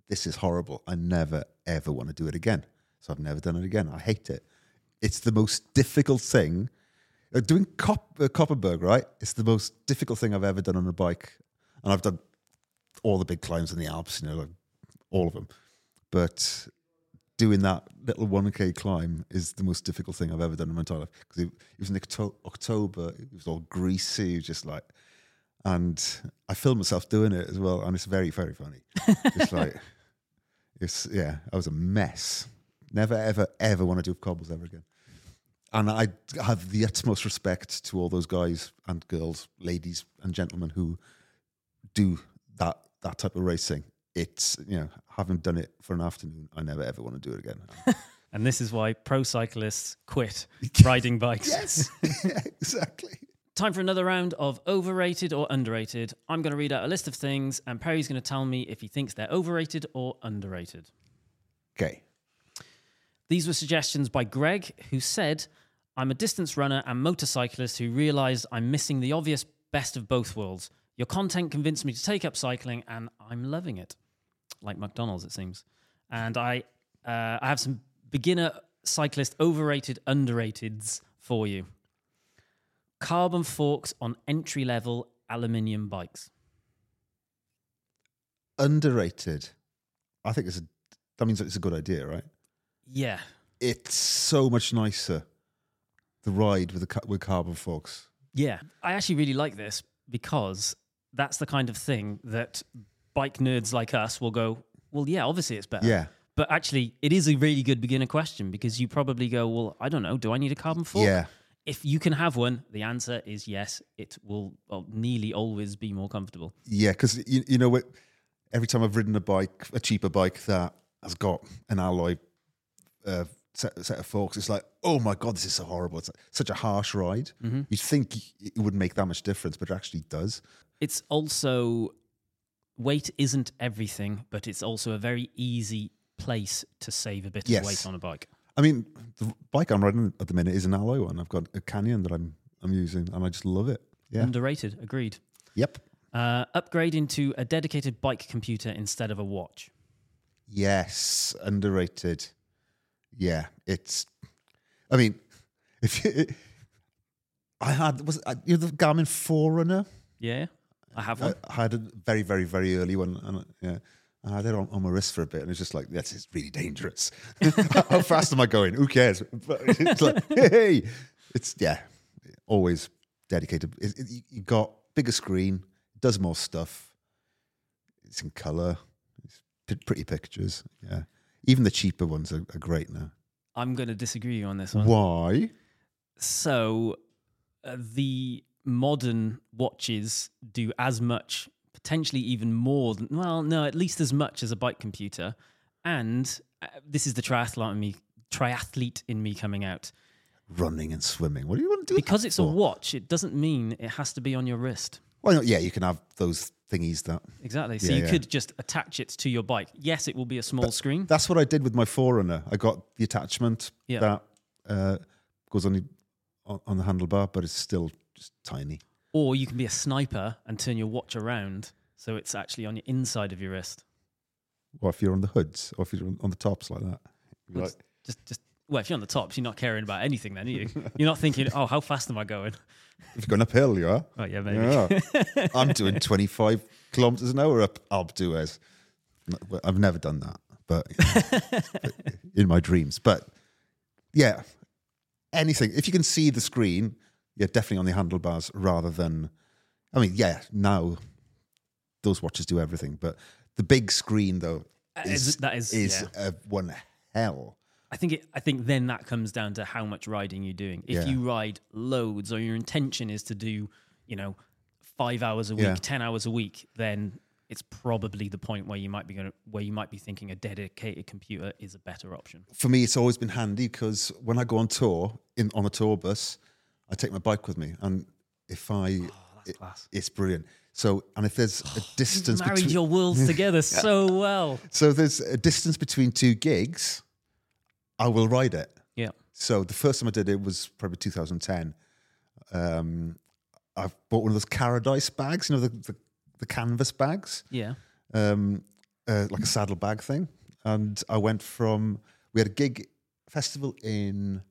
this is horrible. I never, ever want to do it again. So I've never done it again. I hate it. it's the most difficult thing. Uh, doing Cop, uh, Koppenberg, right? It's the most difficult thing I've ever done on a bike, and I've done all the big climbs in the Alps, you know, like all of them. But doing that little one k climb is the most difficult thing I've ever done in my entire life because it, it was in Octo- October. It was all greasy, just like, and I filmed myself doing it as well, and it's very, very funny. it's like, it's yeah, I was a mess. Never, ever, ever want to do cobbles ever again. And I have the utmost respect to all those guys and girls, ladies and gentlemen who do that that type of racing. It's you know, having done it for an afternoon, I never ever want to do it again. And this is why pro cyclists quit riding bikes. yes, yeah, exactly. Time for another round of overrated or underrated. I'm going to read out a list of things, and Perry's going to tell me if he thinks they're overrated or underrated. Okay. These were suggestions by Greg, who said, I'm a distance runner and motorcyclist who realised I'm missing the obvious best of both worlds. Your content convinced me to take up cycling, and I'm loving it. Like McDonald's, it seems. And I, uh, I have some beginner cyclist overrated, underrateds for you. Carbon forks on entry level aluminium bikes. Underrated. I think it's a. That means it's a good idea, right? Yeah. It's so much nicer. The ride with the with carbon forks. Yeah. I actually really like this because that's the kind of thing that bike nerds like us will go, well, yeah, obviously it's better. Yeah. But actually, it is a really good beginner question because you probably go, well, I don't know, do I need a carbon fork? Yeah. If you can have one, the answer is yes. It will well, nearly always be more comfortable. Yeah, because you, you know what? Every time I've ridden a bike, a cheaper bike that has got an alloy uh, set, set of forks, it's like, oh my god, this is so horrible. It's such a harsh ride. You'd think it wouldn't make that much difference, but it actually does. It's also weight isn't everything, but it's also a very easy place to save a bit Yes. of weight on a bike. I mean, the bike I'm riding at the minute is an alloy one. I've got a Canyon that I'm I'm using, and I just love it. Yeah. Underrated, agreed. yep. Uh, upgrade into a dedicated bike computer instead of a watch. Yes. Underrated. Yeah. It's. I mean, if you, I had was it, you know the Garmin Forerunner. Yeah, I have I, one. I had a very, very, very early one, and uh, yeah, I it on, on my wrist for a bit, and it's just like that's it's really dangerous. How fast am I going? Who cares? But it's like, hey, it's yeah, always dedicated. It, it, you got bigger screen, does more stuff. It's in color. It's pretty pictures. Yeah, even the cheaper ones are, are great now. I'm going to disagree you on this one. Why? So, uh, the modern watches do as much, potentially even more than, well, no, at least as much as a bike computer. And uh, this is the triathlete in me, triathlete in me coming out. Running and swimming. What do you want to do? Because that it's a watch, it doesn't mean it has to be on your wrist. Well, yeah, you can have those thingies that Exactly. So Yeah, you yeah. could just attach it to your bike. Yes, it will be a small screen. That's what I did with my Forerunner. I got the attachment Yeah. that uh, goes on the on the handlebar, but it's still just tiny. Or you can be a sniper and turn your watch around so it's actually on your inside of your wrist. Or if you're on the hoods, or if you're on- the tops like that. Well, like, Just, just well, if you're on the tops, you're not caring about anything. Then are you? You're not thinking, oh, how fast am I going? if you're going uphill, you are. Oh yeah, maybe. Yeah. I'm doing 25 kilometers an hour up Alpe d'Huez. No, well, I've never done that, but in my dreams. But yeah, anything. If you can see the screen, you're definitely on the handlebars rather than. I mean, yeah, now those watches do everything, but the big screen though Uh, is is- that is- is yeah. one hell. I think it, I think then that comes down to how much riding you're doing. If Yeah. you ride loads, or your intention is to do, you know, five hours a week, Yeah. ten hours a week, then it's probably the point where you might be going to, where you might be thinking a dedicated computer is a better option. for me, it's always been handy because when I go on tour in on a tour bus, I take my bike with me, and if I, it- class. it's brilliant. So, and if there's a distance Married between, your worlds together so well. so if there's a distance between two gigs, I will ride it. Yeah. So the first time I did it was probably 2010. Um, I bought one of those Carradice bags, you know, the, the, the canvas bags Yeah. um, uh, like a saddle bag thing. And I went from, we had a gig festival in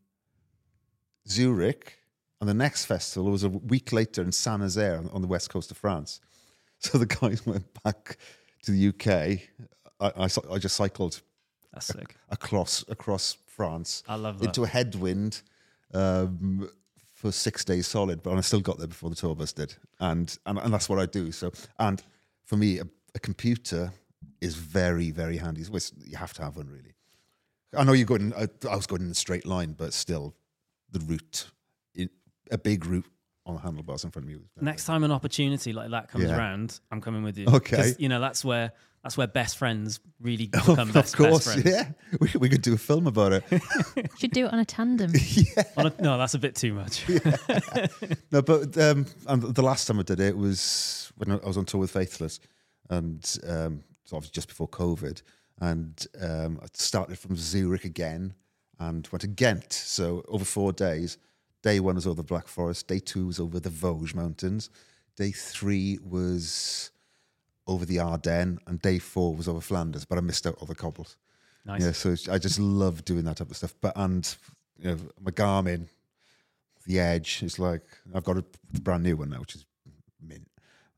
Zurich, and the next festival was a week later in Saint Nazaire on, the west coast of France. So the guys went back to the UK. I, I, I just cycled across across France I love that. into a headwind um, for six days solid, but I still got there before the tour bus did, and and, and that's what I do. So, and for me, a, a computer is very very handy. You have to have one really. I know you're going. I, I was going in a straight line, but still, the route, a big route on the handlebars in front of you. was very- Next time an opportunity like that comes Yeah. around, I'm coming with you. Okay. 'Cause, You know, that's where that's where best friends really become of best, course, best friends. yeah. We, we could do a film about it. Should do it on a tandem. On a- no, that's a bit too much. No, but um, and the last time I did it was when I was on tour with Faithless, and um, it's obviously just before COVID, and um, I started from Zurich again and went to Ghent. So over four days. Day one was over the Black Forest. Day two was over the Vosges Mountains. Day three was over the Ardennes, and day four was over Flanders. But I missed out all the cobbles. Nice. Yeah, so I just love doing that type of stuff. But and you know, my Garmin, the Edge it's like I've got a brand new one now, which is mint.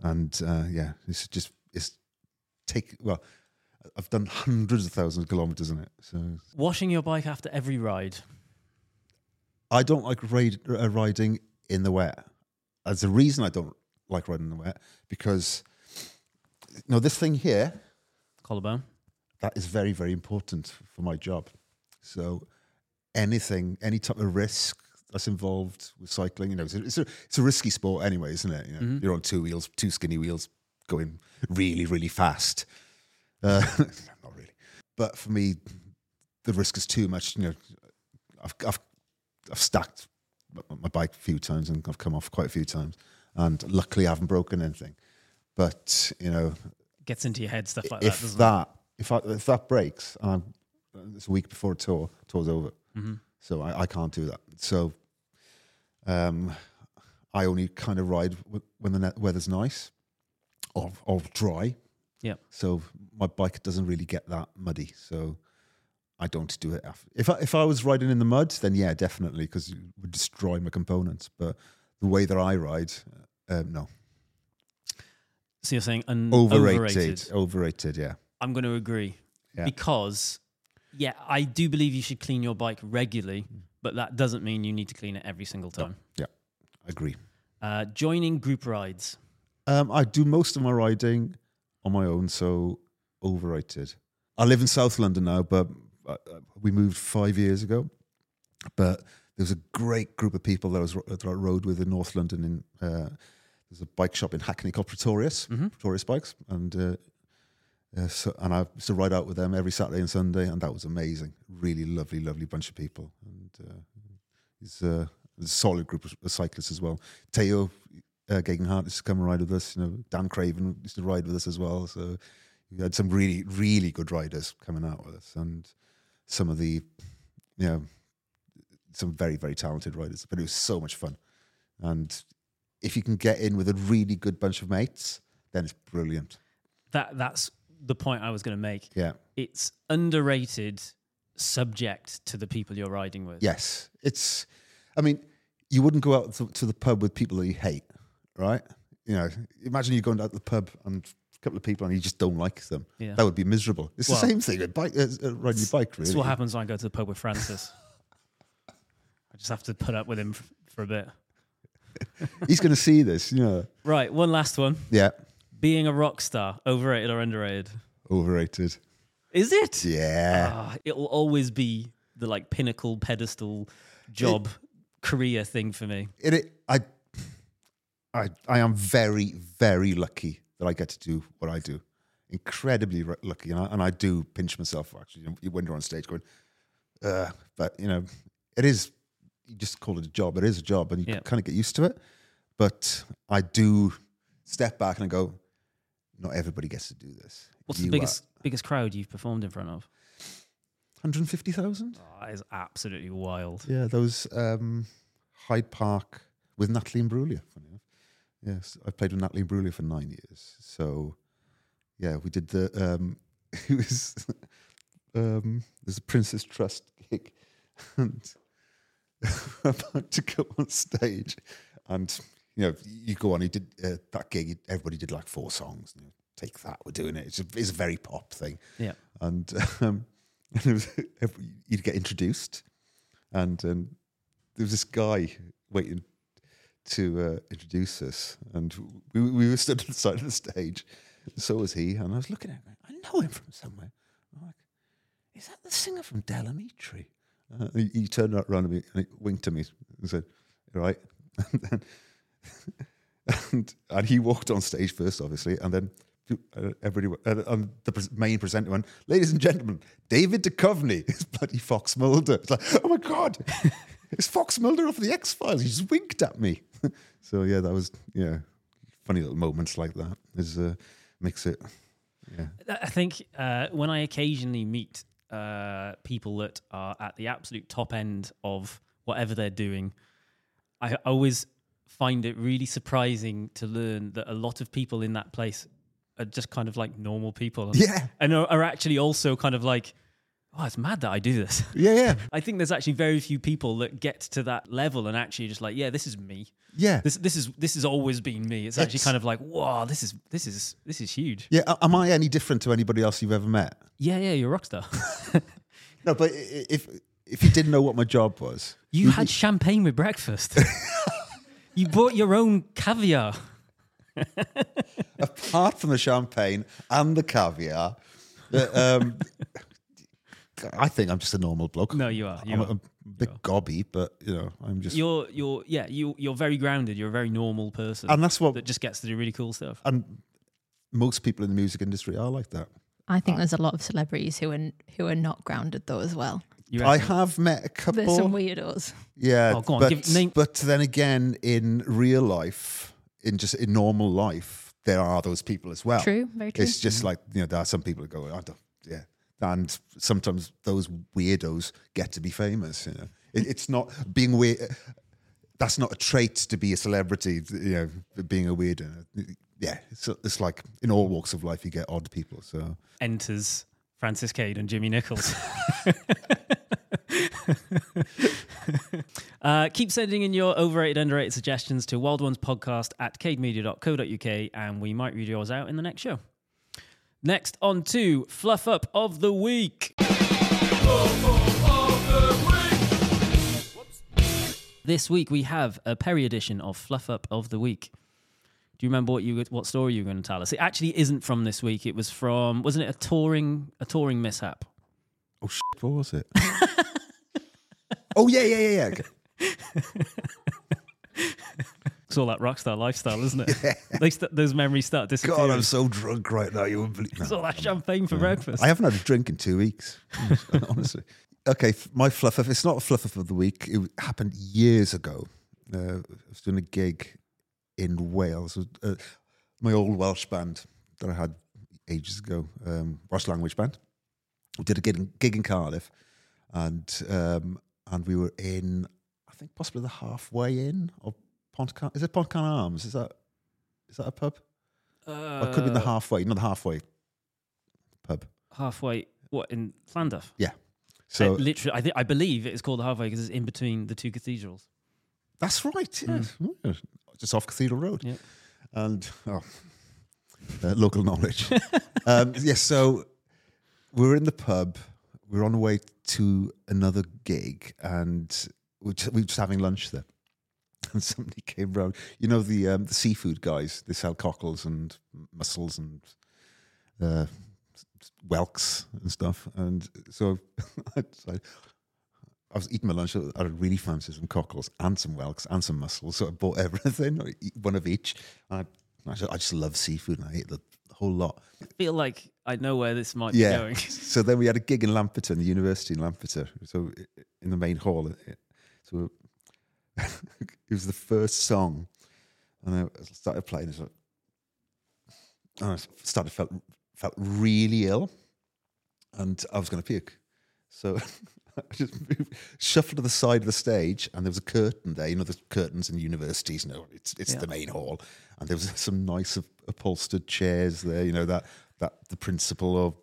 And uh, yeah, it's just it's take well, I've done hundreds of thousands of kilometers in it. So Washing your bike after every ride. I don't like uh, riding in the wet. As the reason I don't like riding in the wet because you know this thing here Collarbone. that is very very important for my job. So anything, any type of risk that's involved with cycling, you know, it's a, it's a, it's a risky sport anyway, isn't it? You know, You're on two wheels, two skinny wheels, going really really fast. Uh, not really, but for me, the risk is too much. You know, I've I've, I've stacked my- bike a few times and I've come off quite a few times, and luckily I haven't broken anything. But you know, Gets into your head, stuff like that, if doesn't that if I, if that breaks, and I'm, it's a week before a tour, tour's over, it? hmm so I, I can't do that. So um, I only kind of ride w- when the weather's nice or or dry. Yeah. So my bike doesn't really get that muddy. So I don't do it. af- If I, if I was riding in the mud, then yeah, definitely, because it would destroy my components. But the way that I ride, uh, no, So you're saying un- overrated, overrated. overrated. Yeah, I'm going to agree Yeah. because, yeah, I do believe you should clean your bike regularly, Mm. but that doesn't mean you need to clean it every single time. Yeah, I agree. Uh, joining group rides. Um, I do most of my riding on my own, so overrated. I live in South London now, but uh, uh, we moved five years ago. But there was a great group of people that I, was, that I rode with in North London. In uh, there's a bike shop in Hackney called Pretorius, Mhm. Pretorius Bikes, and uh, uh, so and I used to ride out with them every Saturday and Sunday, and that was amazing. Really lovely, lovely bunch of people, and uh, it's uh, a solid group of of cyclists as well. Teo uh, Gegenhardt used to come and ride with us. You know, Dan Craven used to ride with us as well. So we had some really, really good riders coming out with us, and some of the, you know, some very, very talented riders. But it was so much fun, and if you can get in with a really good bunch of mates, then it's brilliant. That That's the point I was going to make. Yeah. It's underrated subject to the people you're riding with. Yes, it's. I mean, you wouldn't go out to, to the pub with people that you hate, right? You know, imagine you going out to the pub and couple of people and you just don't like them. Yeah. That would be miserable. It's Well, the same thing with bike, uh, uh, riding your bike. Really, This is what happens when I go to the pub with Francis. I just have to put up with him f- for a bit. He's going to see this. You know, Right, one last one. yeah, Being a rock star, overrated or underrated? overrated. Is it? Yeah, Ah, it'll always be the like pinnacle pedestal job career thing for me. it, it. I, I, I am very, very lucky that I get to do what I do. Incredibly lucky, and I, and I do pinch myself actually when you're on stage going, uh, but you know, it is. You just call it a job. It is a job, and you Yeah. kind of get used to it. But I do step back and I go, not everybody gets to do this. What's You the are- biggest biggest crowd you've performed in front of? 150,000? Oh, that is absolutely wild. Yeah, those um, Hyde Park with Natalie Imbruglia. Funny enough. Yes, I played with Natalie Imbruglia for nine years. So, yeah, we did the. Um, it was um, there's a Prince's Trust gig, and about to go on stage, and you know, you go on. He did uh, that gig. Everybody did like four songs. You know, Take that, we're doing it. It's a, it's a very pop thing. Yeah. and um, and it was, every, you'd get introduced, and um, there was this guy waiting to uh, introduce us, and we, we were stood at the side of the stage. So was he, and I was looking at him. I know him from somewhere. I'm like, is that the singer from Del Amitri? Uh, he, he turned around at me and he winked at me and said, "All right." And, then, and, and he walked on stage first, obviously, and then uh, everybody uh, the main presenter went, "Ladies and gentlemen, David Duchovny is bloody Fox Mulder." It's like, oh my god, it's Fox Mulder off the X Files. He just winked at me. so yeah, that was yeah, funny little moments like that. Is uh, makes it yeah. I think uh, when I occasionally meet uh, people that are at the absolute top end of whatever they're doing, I always find it really surprising to learn that a lot of people in that place are just kind of like normal people. And, Yeah. And are, are actually also kind of like, oh, it's mad that I do this. Yeah, yeah, I think there's actually very few people that get to that level and actually just like, yeah, this is me. yeah. This this is this has always been me. It's actually It's- kind of like, wow, this is this is this is huge. Yeah, a- am I any different to anybody else you've ever met? Yeah, yeah, you're a rock star. No, but i- if if you didn't know what my job was, You had champagne with breakfast. you bought your own caviar. apart from the champagne and the caviar, uh, um, I think I'm just a normal bloke. No, you are. You I'm are. a, a bit gobby, but you know, I'm just. You're you're yeah, you you're very grounded. You're a very normal person. and that's what. that just gets to do really cool stuff. and most people in the music industry are like that. I think there's a lot of celebrities who are who are not grounded though as well. I have met a couple. There's some weirdos. Yeah, Oh, go on, but give- name- but then again, in real life, in just in normal life, there are those people as well. True, very true. It's just like you know, there are some people who go, I don't, yeah, and sometimes those weirdos get to be famous. You know, it, it's not being weird. That's not a trait to be a celebrity. You know, being a weirdo. Yeah, it's, it's like in all walks of life, you get odd people. So enters Francis Cade and Jimmi Nichols. uh, keep sending in your overrated, underrated suggestions to Wild Ones Podcast at cademedia.co.uk and we might read yours out in the next show. Next, on to Fluff Up of the Week. This week we have a Perry edition of Fluff Up of the Week. Do you remember what you what story you were going to tell us? It actually isn't from this week. It was from wasn't it a touring a touring mishap? Oh shit, what was it? oh yeah, yeah, yeah, yeah. All that rock star lifestyle, isn't it? They st- those memories start disappearing. God, I'm so drunk right now. You wouldn't believe. it's all that champagne for breakfast. I haven't had a drink in two weeks, honestly. Okay, my fluff up. It's not a fluff of the week. It happened years ago. Uh, I was doing a gig in Wales. Uh, my old Welsh band that I had ages ago, um, Welsh language band. We did a gig in, gig in Cardiff, and um, and we were in, I think possibly the halfway in of Is it Pontcan Arms? Is that is that a pub? uh, or it could be the halfway, not the halfway pub. halfway. What in Llandaff? Yeah. So literally, I think I believe it is called the halfway because it's in between the two cathedrals. that's right. Yeah. Just off Cathedral Road. Yeah. And oh, uh, local knowledge. um, yes. so we're in the pub. We're on the way to another gig, and we're just, we were just having lunch there. And somebody came round. You know the um, the seafood guys. They sell cockles and mussels and uh, whelks and stuff. And so I, I was eating my lunch. I really fancied some cockles and some whelks and some mussels. So I bought everything, one of each. And I, I, just, I just love seafood and I ate the whole lot. I feel like I know where this might Yeah. be going. so then we had a gig in Lampeter, in the university in Lampeter. So in the main hall. So it was the first song. And I started playing. Like, and I started felt felt really ill, and I was going to puke. So I just moved, shuffled to the side of the stage, and there was a curtain there. You know, the curtains in universities. You know, it's it's Yeah. the main hall, and there was some nice upholstered chairs there. You know that that the principal of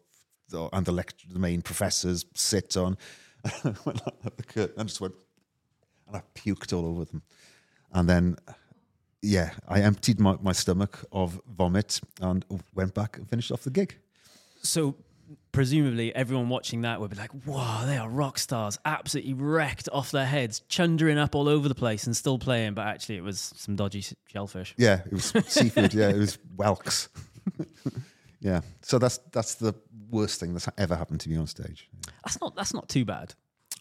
and the lecture, the main professors sit on. I went like the curtain and just went and I puked all over them. And then, yeah, I emptied my, my stomach of vomit and went back and finished off the gig. So presumably everyone watching that would be like, "Wow, they are rock stars, absolutely wrecked off their heads, chundering up all over the place and still playing." But actually, it was some dodgy shellfish. Yeah, it was seafood. Yeah, it was whelks. yeah, so that's that's the worst thing that's ever happened to me on stage. That's not that's not too bad.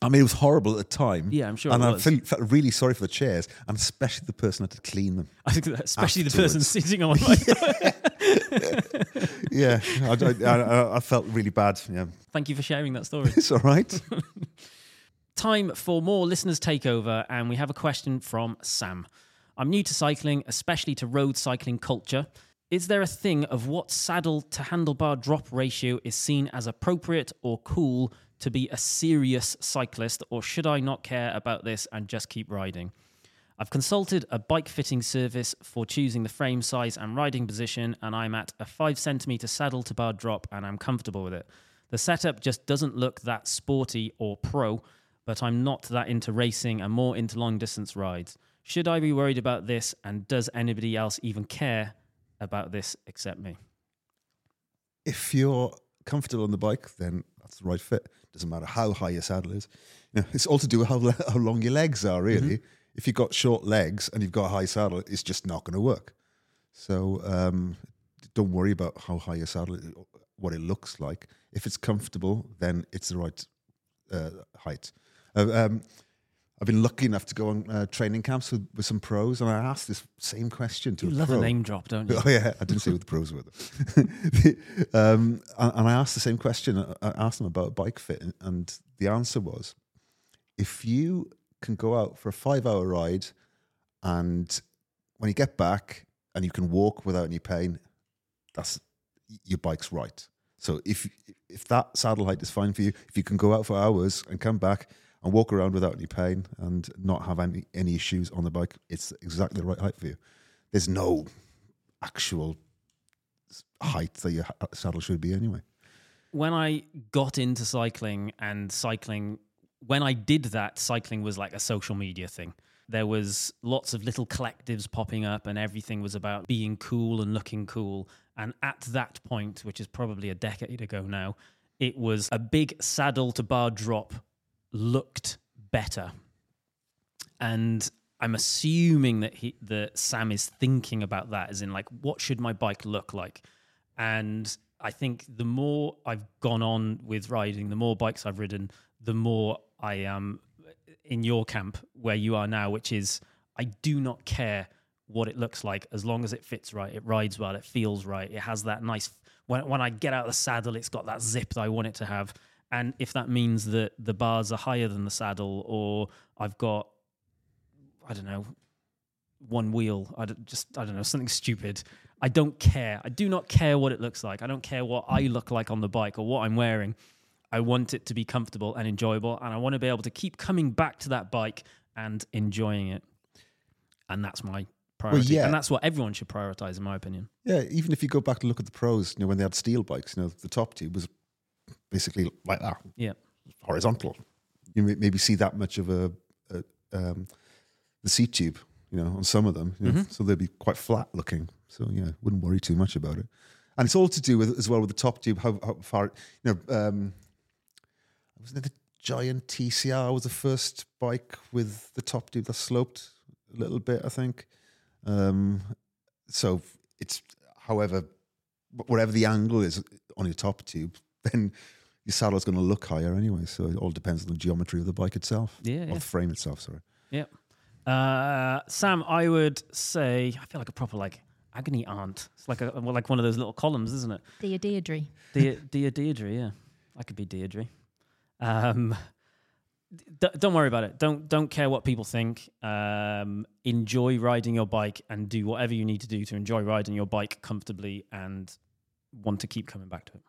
I mean, it was horrible at the time. Yeah, I'm sure And it I was. feel, felt really sorry for the chairs, and especially the person that had to clean them. I think that especially the person Afterwards. sitting on. Like, Yeah, I, I, I, I felt really bad. Yeah, Thank you for sharing that story. it's all right. Time for more listeners' takeover, and we have a question from Sam. I'm new to cycling, especially to road cycling culture. Is there a thing of what saddle to handlebar drop ratio is seen as appropriate or cool to be a serious cyclist, or should I not care about this and just keep riding? I've consulted a bike fitting service for choosing the frame size and riding position, and I'm at a 5 centimeter saddle to bar drop and I'm comfortable with it. The setup just doesn't look that sporty or pro, but I'm not that into racing and more into long distance rides. Should I be worried about this, and does anybody else even care about this except me? if you're comfortable on the bike, then that's the right fit. Doesn't matter how high your saddle is. You know, it's all to do with how, how long your legs are, really. If you've got short legs and you've got a high saddle, it's just not going to work. So um, don't worry about how high your saddle is, what it looks like. If it's comfortable, then it's the right uh, height. Uh, um, I've been lucky enough to go on uh, training camps with, with some pros, and I asked this same question to You a love pro. a name drop, don't you? Oh yeah, I didn't say who the pros were. um, and, and I asked the same question. I- asked them about bike fit, and- and the answer was, if you can go out for a five-hour ride, and when you get back and you can walk without any pain, that's your bike's right. So if if that saddle height is fine for you, if you can go out for hours and come back and walk around without any pain and not have any any issues on the bike, it's exactly the right height for you. There's no actual height that your saddle should be anyway. when I got into cycling and cycling, when I did that, cycling was like a social media thing. There was lots of little collectives popping up, and everything was about being cool and looking cool. And at that point, which is probably a decade ago now, it was a big saddle to bar drop looked better. And I'm assuming that he that Sam is thinking about that as in like what should my bike look like? And I think the more I've gone on with riding, the more bikes I've ridden, the more I am in your camp where you are now, which is I do not care what it looks like as long as it fits right, it rides well, it feels right, it has that nice when when I get out of the saddle, it's got that zip that I want it to have. And if that means that the bars are higher than the saddle, or I've got I don't know, one wheel. I just I don't know something stupid. I don't care. I do not care what it looks like. I don't care what I look like on the bike or what I'm wearing. I want it to be comfortable and enjoyable, and I want to be able to keep coming back to that bike and enjoying it. And that's my priority, yeah. and that's what everyone should prioritize, in my opinion. Yeah, even if you go back to look at the pros, you know, when they had steel bikes, you know, the top tube was basically like that, Yeah, horizontal. You may- maybe see that much of a, a um, the seat tube, you know, on some of them. You know, Mm-hmm. So they'd be quite flat looking. So yeah, wouldn't worry too much about it. And it's all to do with as well with the top tube, how, how far you know. Um, wasn't it the Giant TCR was the first bike with the top tube that sloped a little bit, I think. Um, so it's however whatever the angle is on your top tube, then your saddle's going to look higher anyway. So it all depends on the geometry of the bike itself. Yeah, Or yeah. the frame itself, sorry. yeah. Uh, Sam, I would say I feel like a proper like agony aunt. It's like a well, like one of those little columns, isn't it? Dear Deirdre. Dear, dear Deirdre, yeah, I could be Deirdre. Um, d- don't worry about it. Don't don't care what people think. Um, enjoy riding your bike and do whatever you need to do to enjoy riding your bike comfortably and want to keep coming back to it.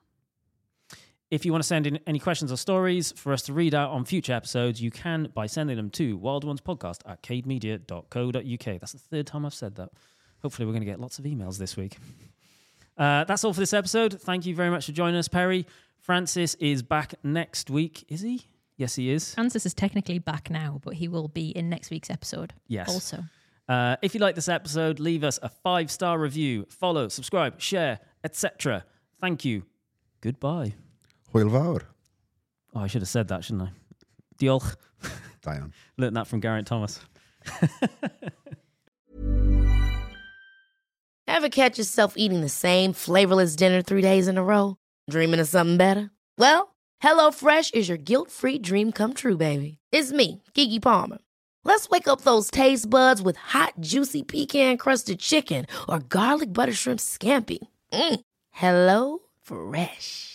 If you want to send in any questions or stories for us to read out on future episodes, you can by sending them to wildonespodcast at cademedia.co.uk. That's the third time I've said that. Hopefully, we're going to get lots of emails this week. Uh, that's all for this episode. Thank you very much for joining us, Perry. Francis is back next week. Is he? Yes, he is. Francis is technically back now, but he will be in next week's episode. Yes. Also. Uh, if you like this episode, leave us a five star review, follow, subscribe, share, etc. Thank you. Goodbye. Hwyl fawr. Oh, I should have said that, shouldn't I? Diolch. Diane. Learned that from Geraint Thomas. Ever catch yourself eating the same flavorless dinner three days in a row? Dreaming of something better? Well, HelloFresh is your guilt free dream come true, baby. It's me, Keke Palmer. Let's wake up those taste buds with hot, juicy pecan crusted chicken or garlic butter shrimp scampi. Mm. Hello Fresh.